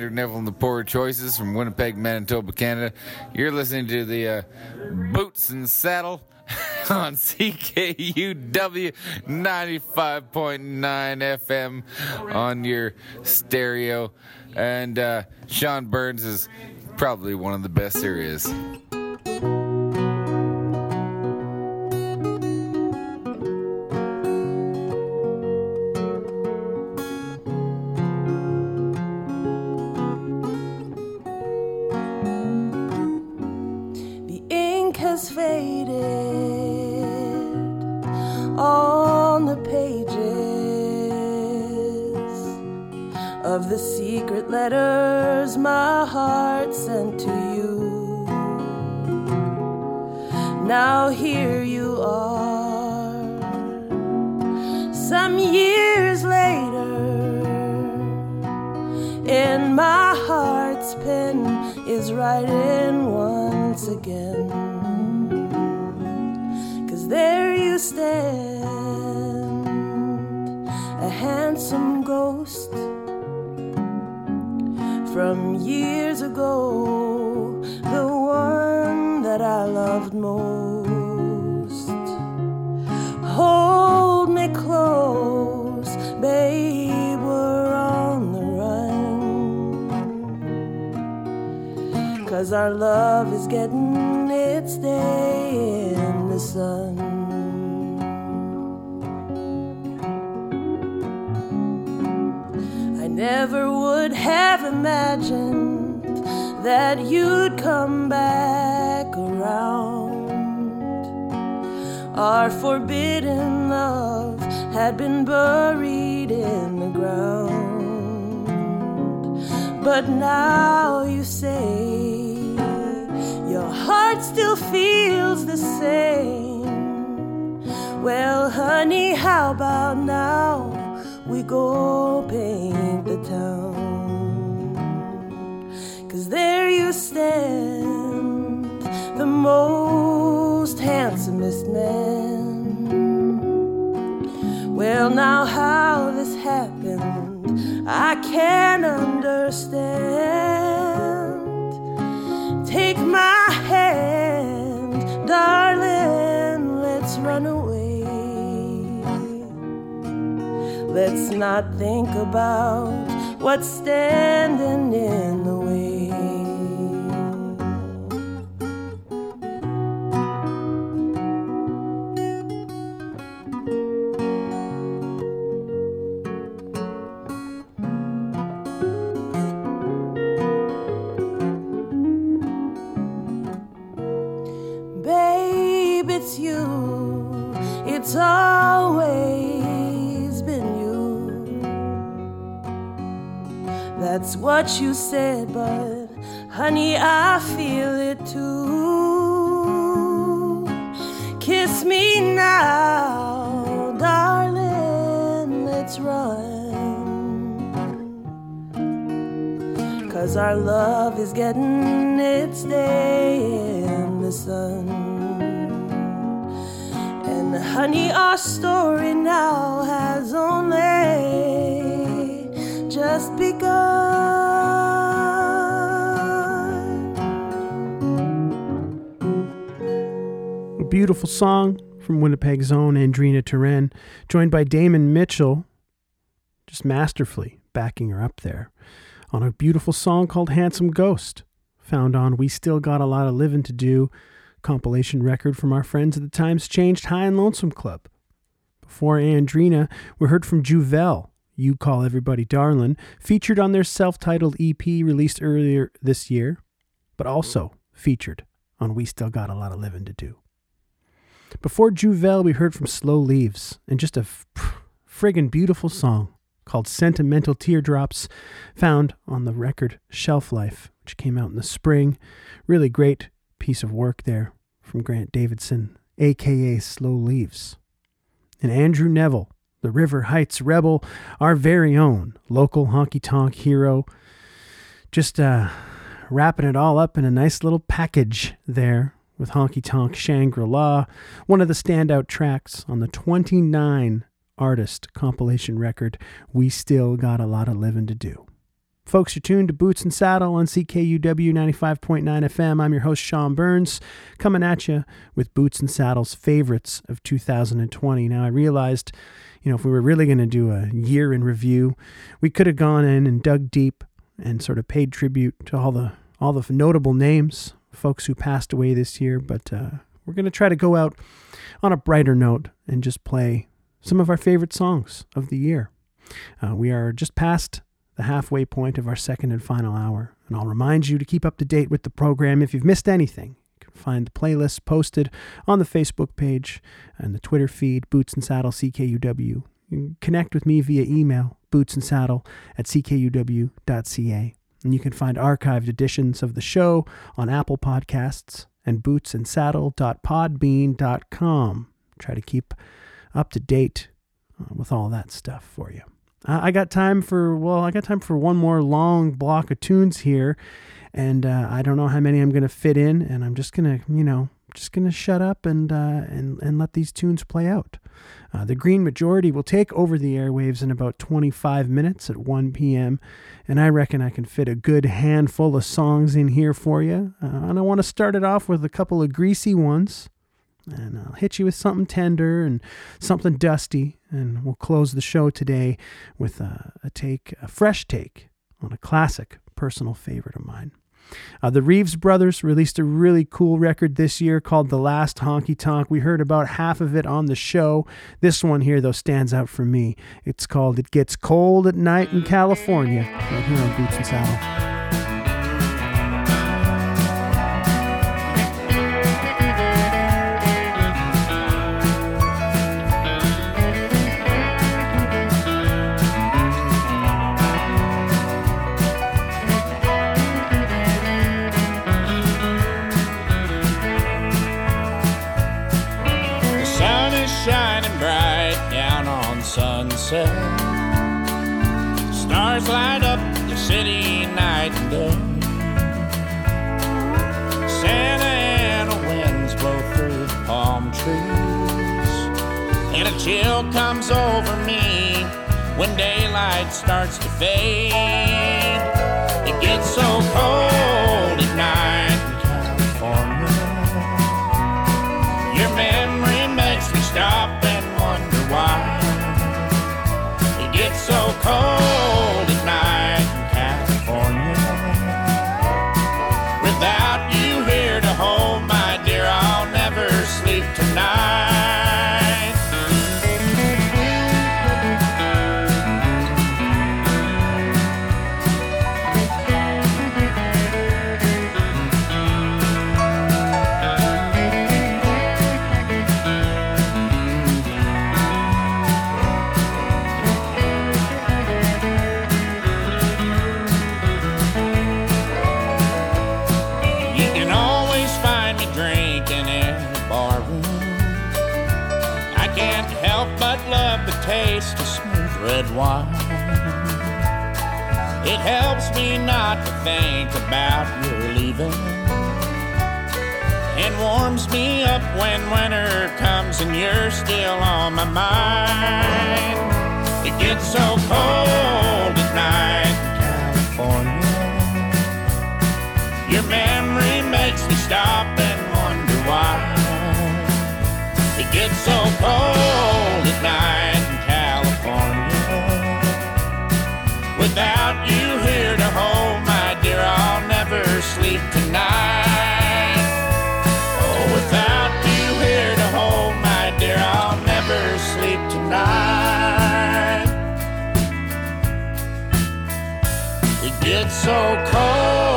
Andrew Neville and the Poor Choices from Winnipeg, Manitoba, Canada. You're listening to the uh, Boots and Saddle <laughs> on CKUW 95.9 FM on your stereo. And uh, Sean Burns is probably one of the best there is. Faded on the pages of the secret letters my heart sent to you. Now here you are, some years later, and my heart's pen is writing once again. Cause our love is getting its day in the sun. I never would have imagined that you'd come back around. Our forbidden love had been buried in the ground. But now you say heart still feels the same. Well, honey, how about now we go paint the town? Cause there you stand, the most handsomest man. Well, now how this happened, I can't understand. Take my hand, darling, let's run away. Let's not think about what's standing in the way. It's always been you. That's what you said, but honey, I feel it too. Kiss me now, darling, let's run. Cause our love is getting its day in the sun. Honey, our story now has only just begun. A beautiful song from Winnipeg's own Andrina Turenne, joined by Damon Mitchell, just masterfully backing her up there on a beautiful song called Handsome Ghost, found on We Still Got a Lot of Living to Do compilation record from our friends at the Times Changed High and Lonesome Club. Before Andrina, we heard from Juvel, You Call Everybody Darlin', featured on their self titled EP released earlier this year, but also featured on We Still Got a Lot of Living to Do. Before Juvel, we heard from Slow Leaves, and just a f- friggin' beautiful song called Sentimental Teardrops, found on the record Shelf Life, which came out in the spring. Really great piece of work there from Grant Davidson, aka Slow Leaves. And Andrew Neville, the River Heights Rebel, our very own local honky tonk hero, just uh, wrapping it all up in a nice little package there with Honky Tonk Shangri La, one of the standout tracks on the 29 artist compilation record, We Still Got a Lot of Living to Do. Folks, you're tuned to Boots and Saddle on CKUW 95.9 FM. I'm your host, Sean Burns, coming at you with Boots and Saddle's favorites of 2020. Now, I realized, you know, if we were really going to do a year in review, we could have gone in and dug deep and sort of paid tribute to all the all the notable names, folks who passed away this year. But uh, we're going to try to go out on a brighter note and just play some of our favorite songs of the year. Uh, we are just past the halfway point of our second and final hour, and I'll remind you to keep up to date with the program if you've missed anything. You can find the playlists posted on the Facebook page and the Twitter feed, Boots and Saddle CKUW. Connect with me via email, bootsandsaddle at ckuw.ca. And you can find archived editions of the show on Apple Podcasts and bootsandsaddle.podbean.com. Try to keep up to date uh, with all that stuff for you. Uh, I got time for, well, I got time for one more long block of tunes here. And uh, I don't know how many I'm going to fit in. And I'm just going to, you know, just going to shut up and, uh, and, and let these tunes play out. Uh, the Green Majority will take over the airwaves in about 25 minutes at 1 p.m. And I reckon I can fit a good handful of songs in here for you. Uh, and I want to start it off with a couple of greasy ones. And I'll hit you with something tender and something dusty. And we'll close the show today with a, a take, a fresh take on a classic personal favorite of mine. Uh, the Reeves brothers released a really cool record this year called The Last Honky Tonk. We heard about half of it on the show. This one here, though, stands out for me. It's called It Gets Cold at Night in California, right here on Boots and Saddle. Chill comes over me when daylight starts to fade. It gets so cold at night in California. Your memory makes me stop and wonder why. It gets so cold think about your leaving. And warms me up when winter comes and you're still on my mind. It gets so cold at night in California. Your memory makes me stop and wonder why. It gets so cold at night so cold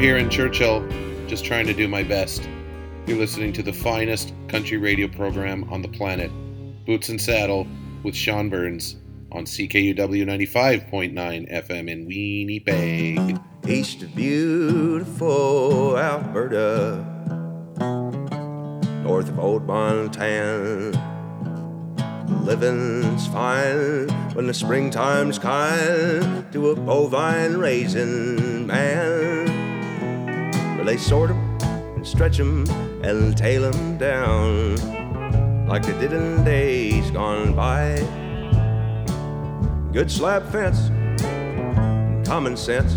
here in Churchill, just trying to do my best. You're listening to the finest country radio program on the planet, Boots and Saddle with Sean Burns on CKUW 95.9 FM in Winnipeg. East of beautiful Alberta, north of old Montana. Living's fine when the springtime's kind to a bovine raising man. They sort 'em and stretch 'em and tail 'em down like they did in days gone by. Good slab fence, and common sense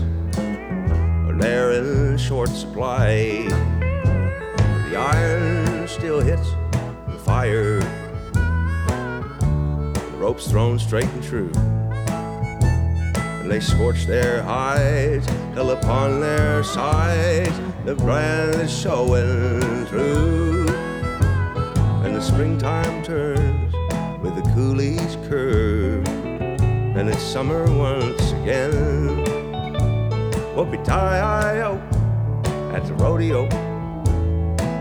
are there in short supply. The iron still hits the fire, the ropes thrown straight and true. And they scorch their hides, hell upon their sides, the brand is showing through. And the springtime turns with the coulees curve, and it's summer once again. Whoopie-tie-I-O at the rodeo,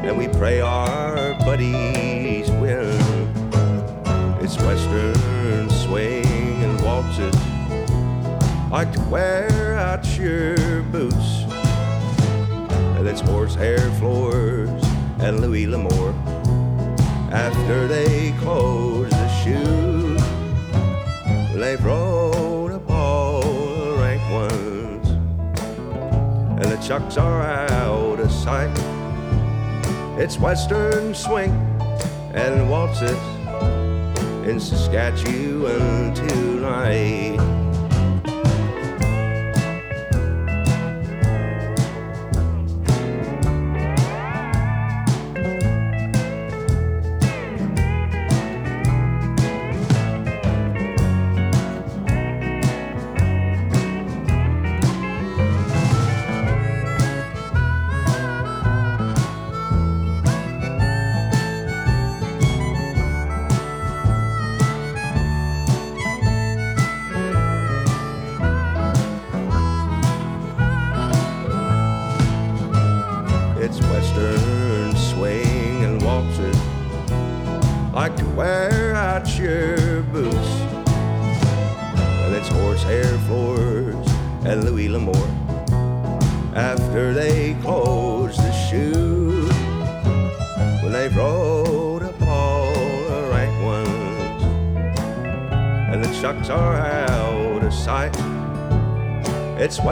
and we pray our buddies win. It's western swing and waltzes, like to wear out your boots. And it's horsehair floors and Louis L'Amour after they close the shoe. They've rode up all the rank ones, and the chucks are out of sight. It's western swing and waltzes in Saskatchewan tonight.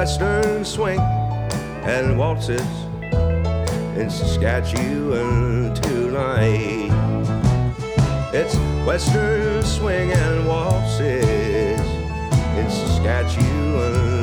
Western swing and waltzes in Saskatchewan tonight. It's Western swing and waltzes in Saskatchewan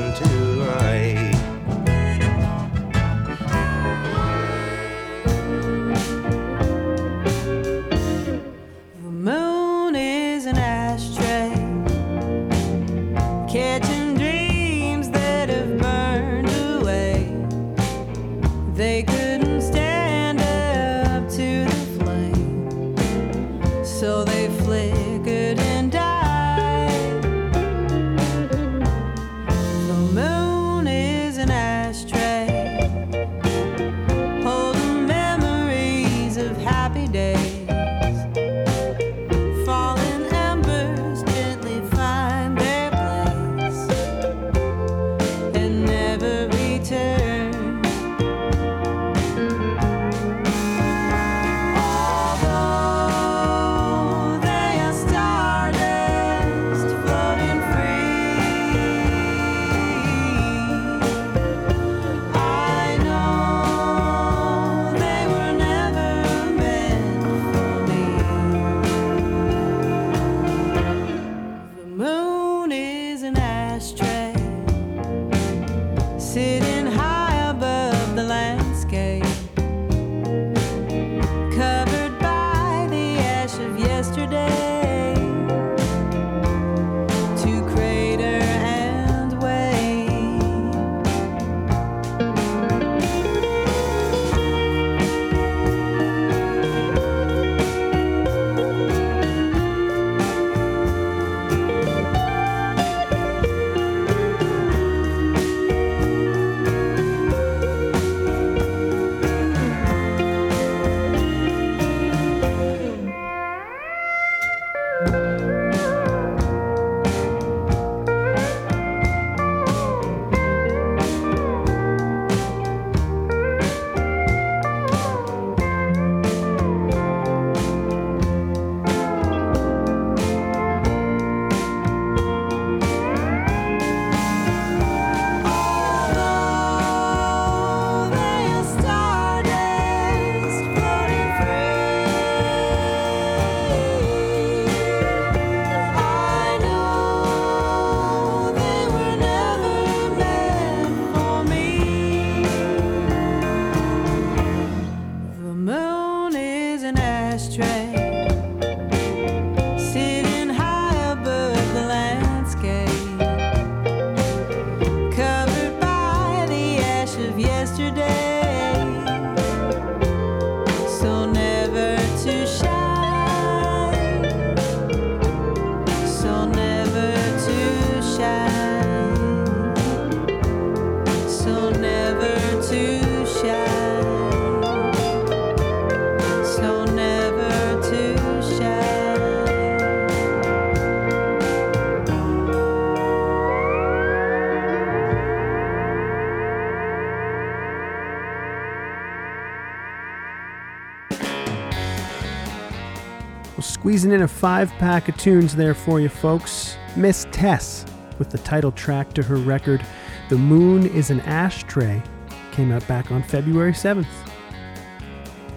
squeezing in a five pack of tunes there for you folks. Miss Tess with the title track to her record, The Moon is an Ashtray, came out back on February 7th.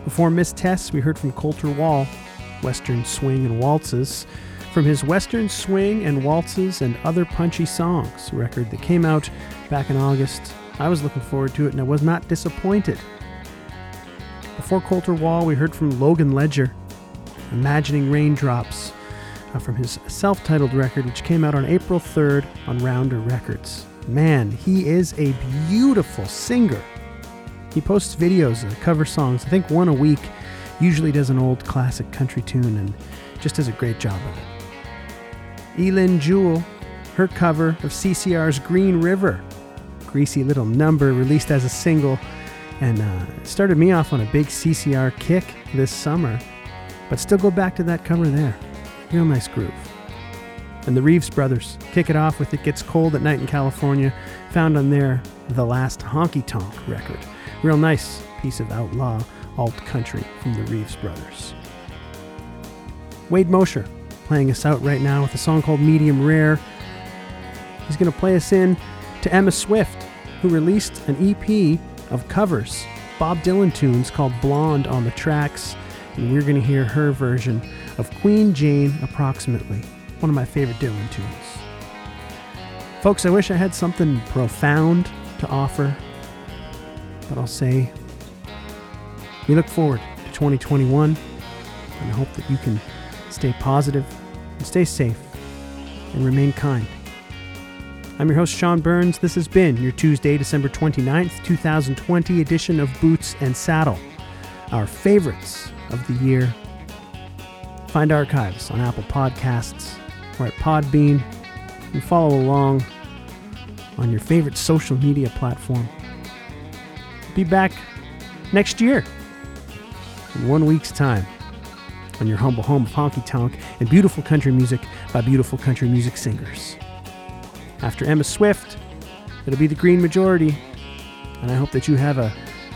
Before Miss Tess, we heard from Colter Wall, Western Swing and Waltzes, from his Western Swing and Waltzes and Other Punchy Songs record that came out back in August. I was looking forward to it and I was not disappointed. Before Colter Wall, we heard from Logan Ledger, Imagining Raindrops, uh, from his self titled record, which came out on April 3rd on Rounder Records. Man, he is a beautiful singer. He posts videos of cover songs, I think one a week, usually does an old classic country tune, and just does a great job of it. Elin Jewell, her cover of CCR's Green River, greasy little number released as a single, and uh, started me off on a big CCR kick this summer. But still go back to that cover there. Real nice groove. And the Reeves Brothers kick it off with It Gets Cold at Night in California, found on their The Last Honky Tonk record. Real nice piece of outlaw alt country from the Reeves Brothers. Wade Mosher playing us out right now with a song called Medium Rare. He's going to play us in to Emma Swift, who released an EP of covers, Bob Dylan tunes called Blonde on the tracks, and we're going to hear her version of Queen Jane Approximately, one of my favorite Dylan tunes. Folks, I wish I had something profound to offer, but I'll say we look forward to 2021 and I hope that you can stay positive and stay safe and remain kind. I'm your host, Sean Burns. This has been your Tuesday, December 29th, 2020 edition of Boots and Saddle, our favorites of the year. Find archives on Apple Podcasts or at Podbean and follow along on your favorite social media platform. Be back next year in one week's time on your humble home of honky tonk and beautiful country music by beautiful country music singers. After Emma Swift, it'll be the Green Majority, and I hope that you have a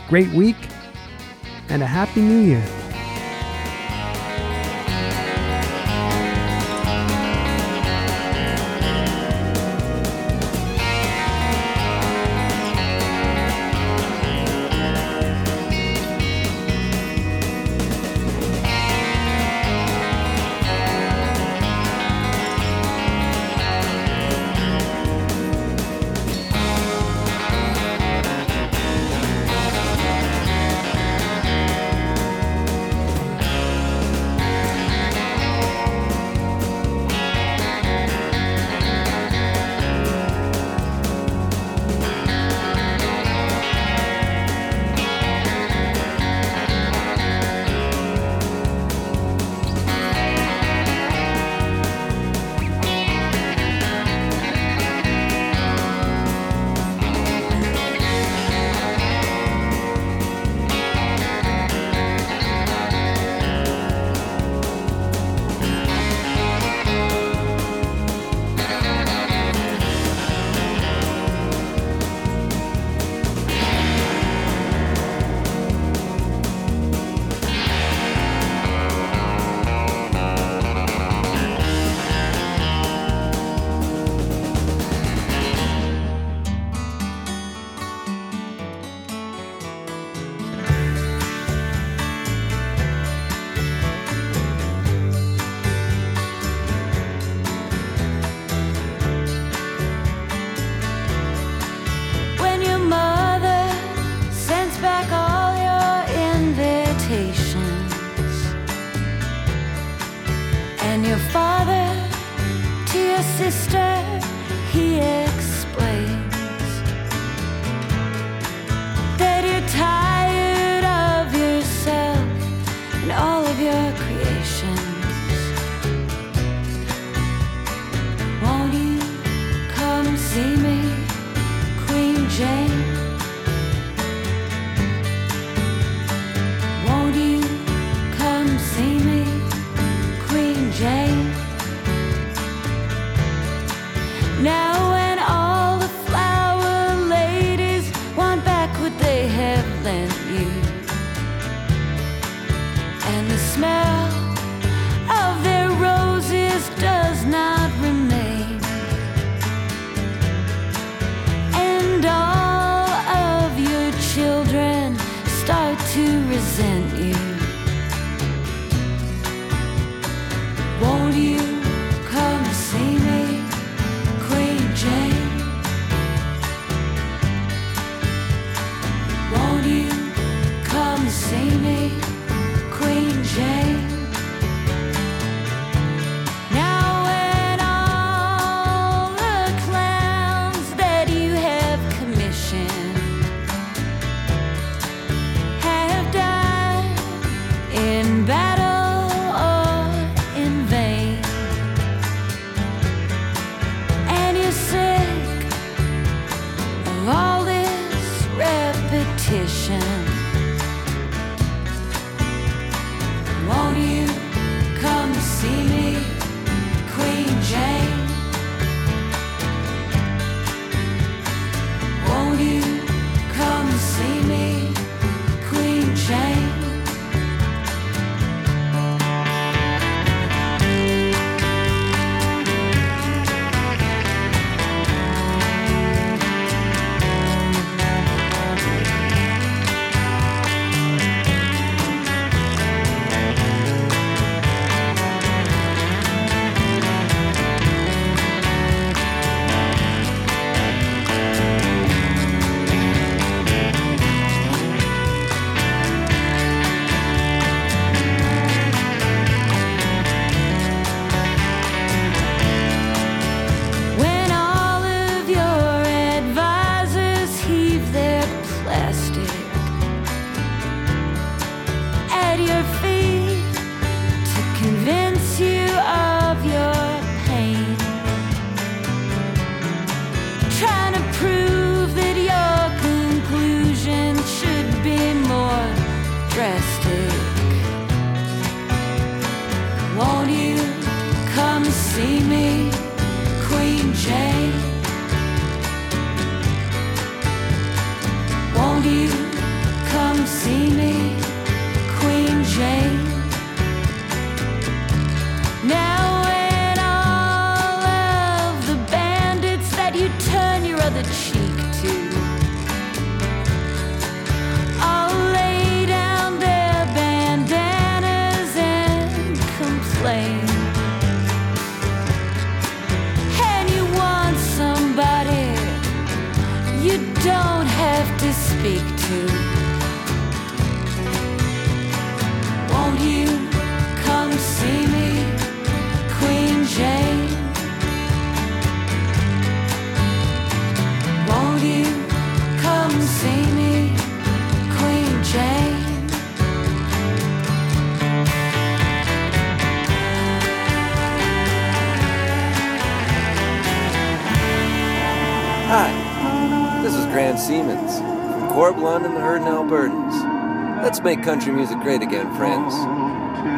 great week and a Happy New Year. Now, make country music great again, friends.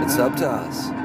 It's up to us.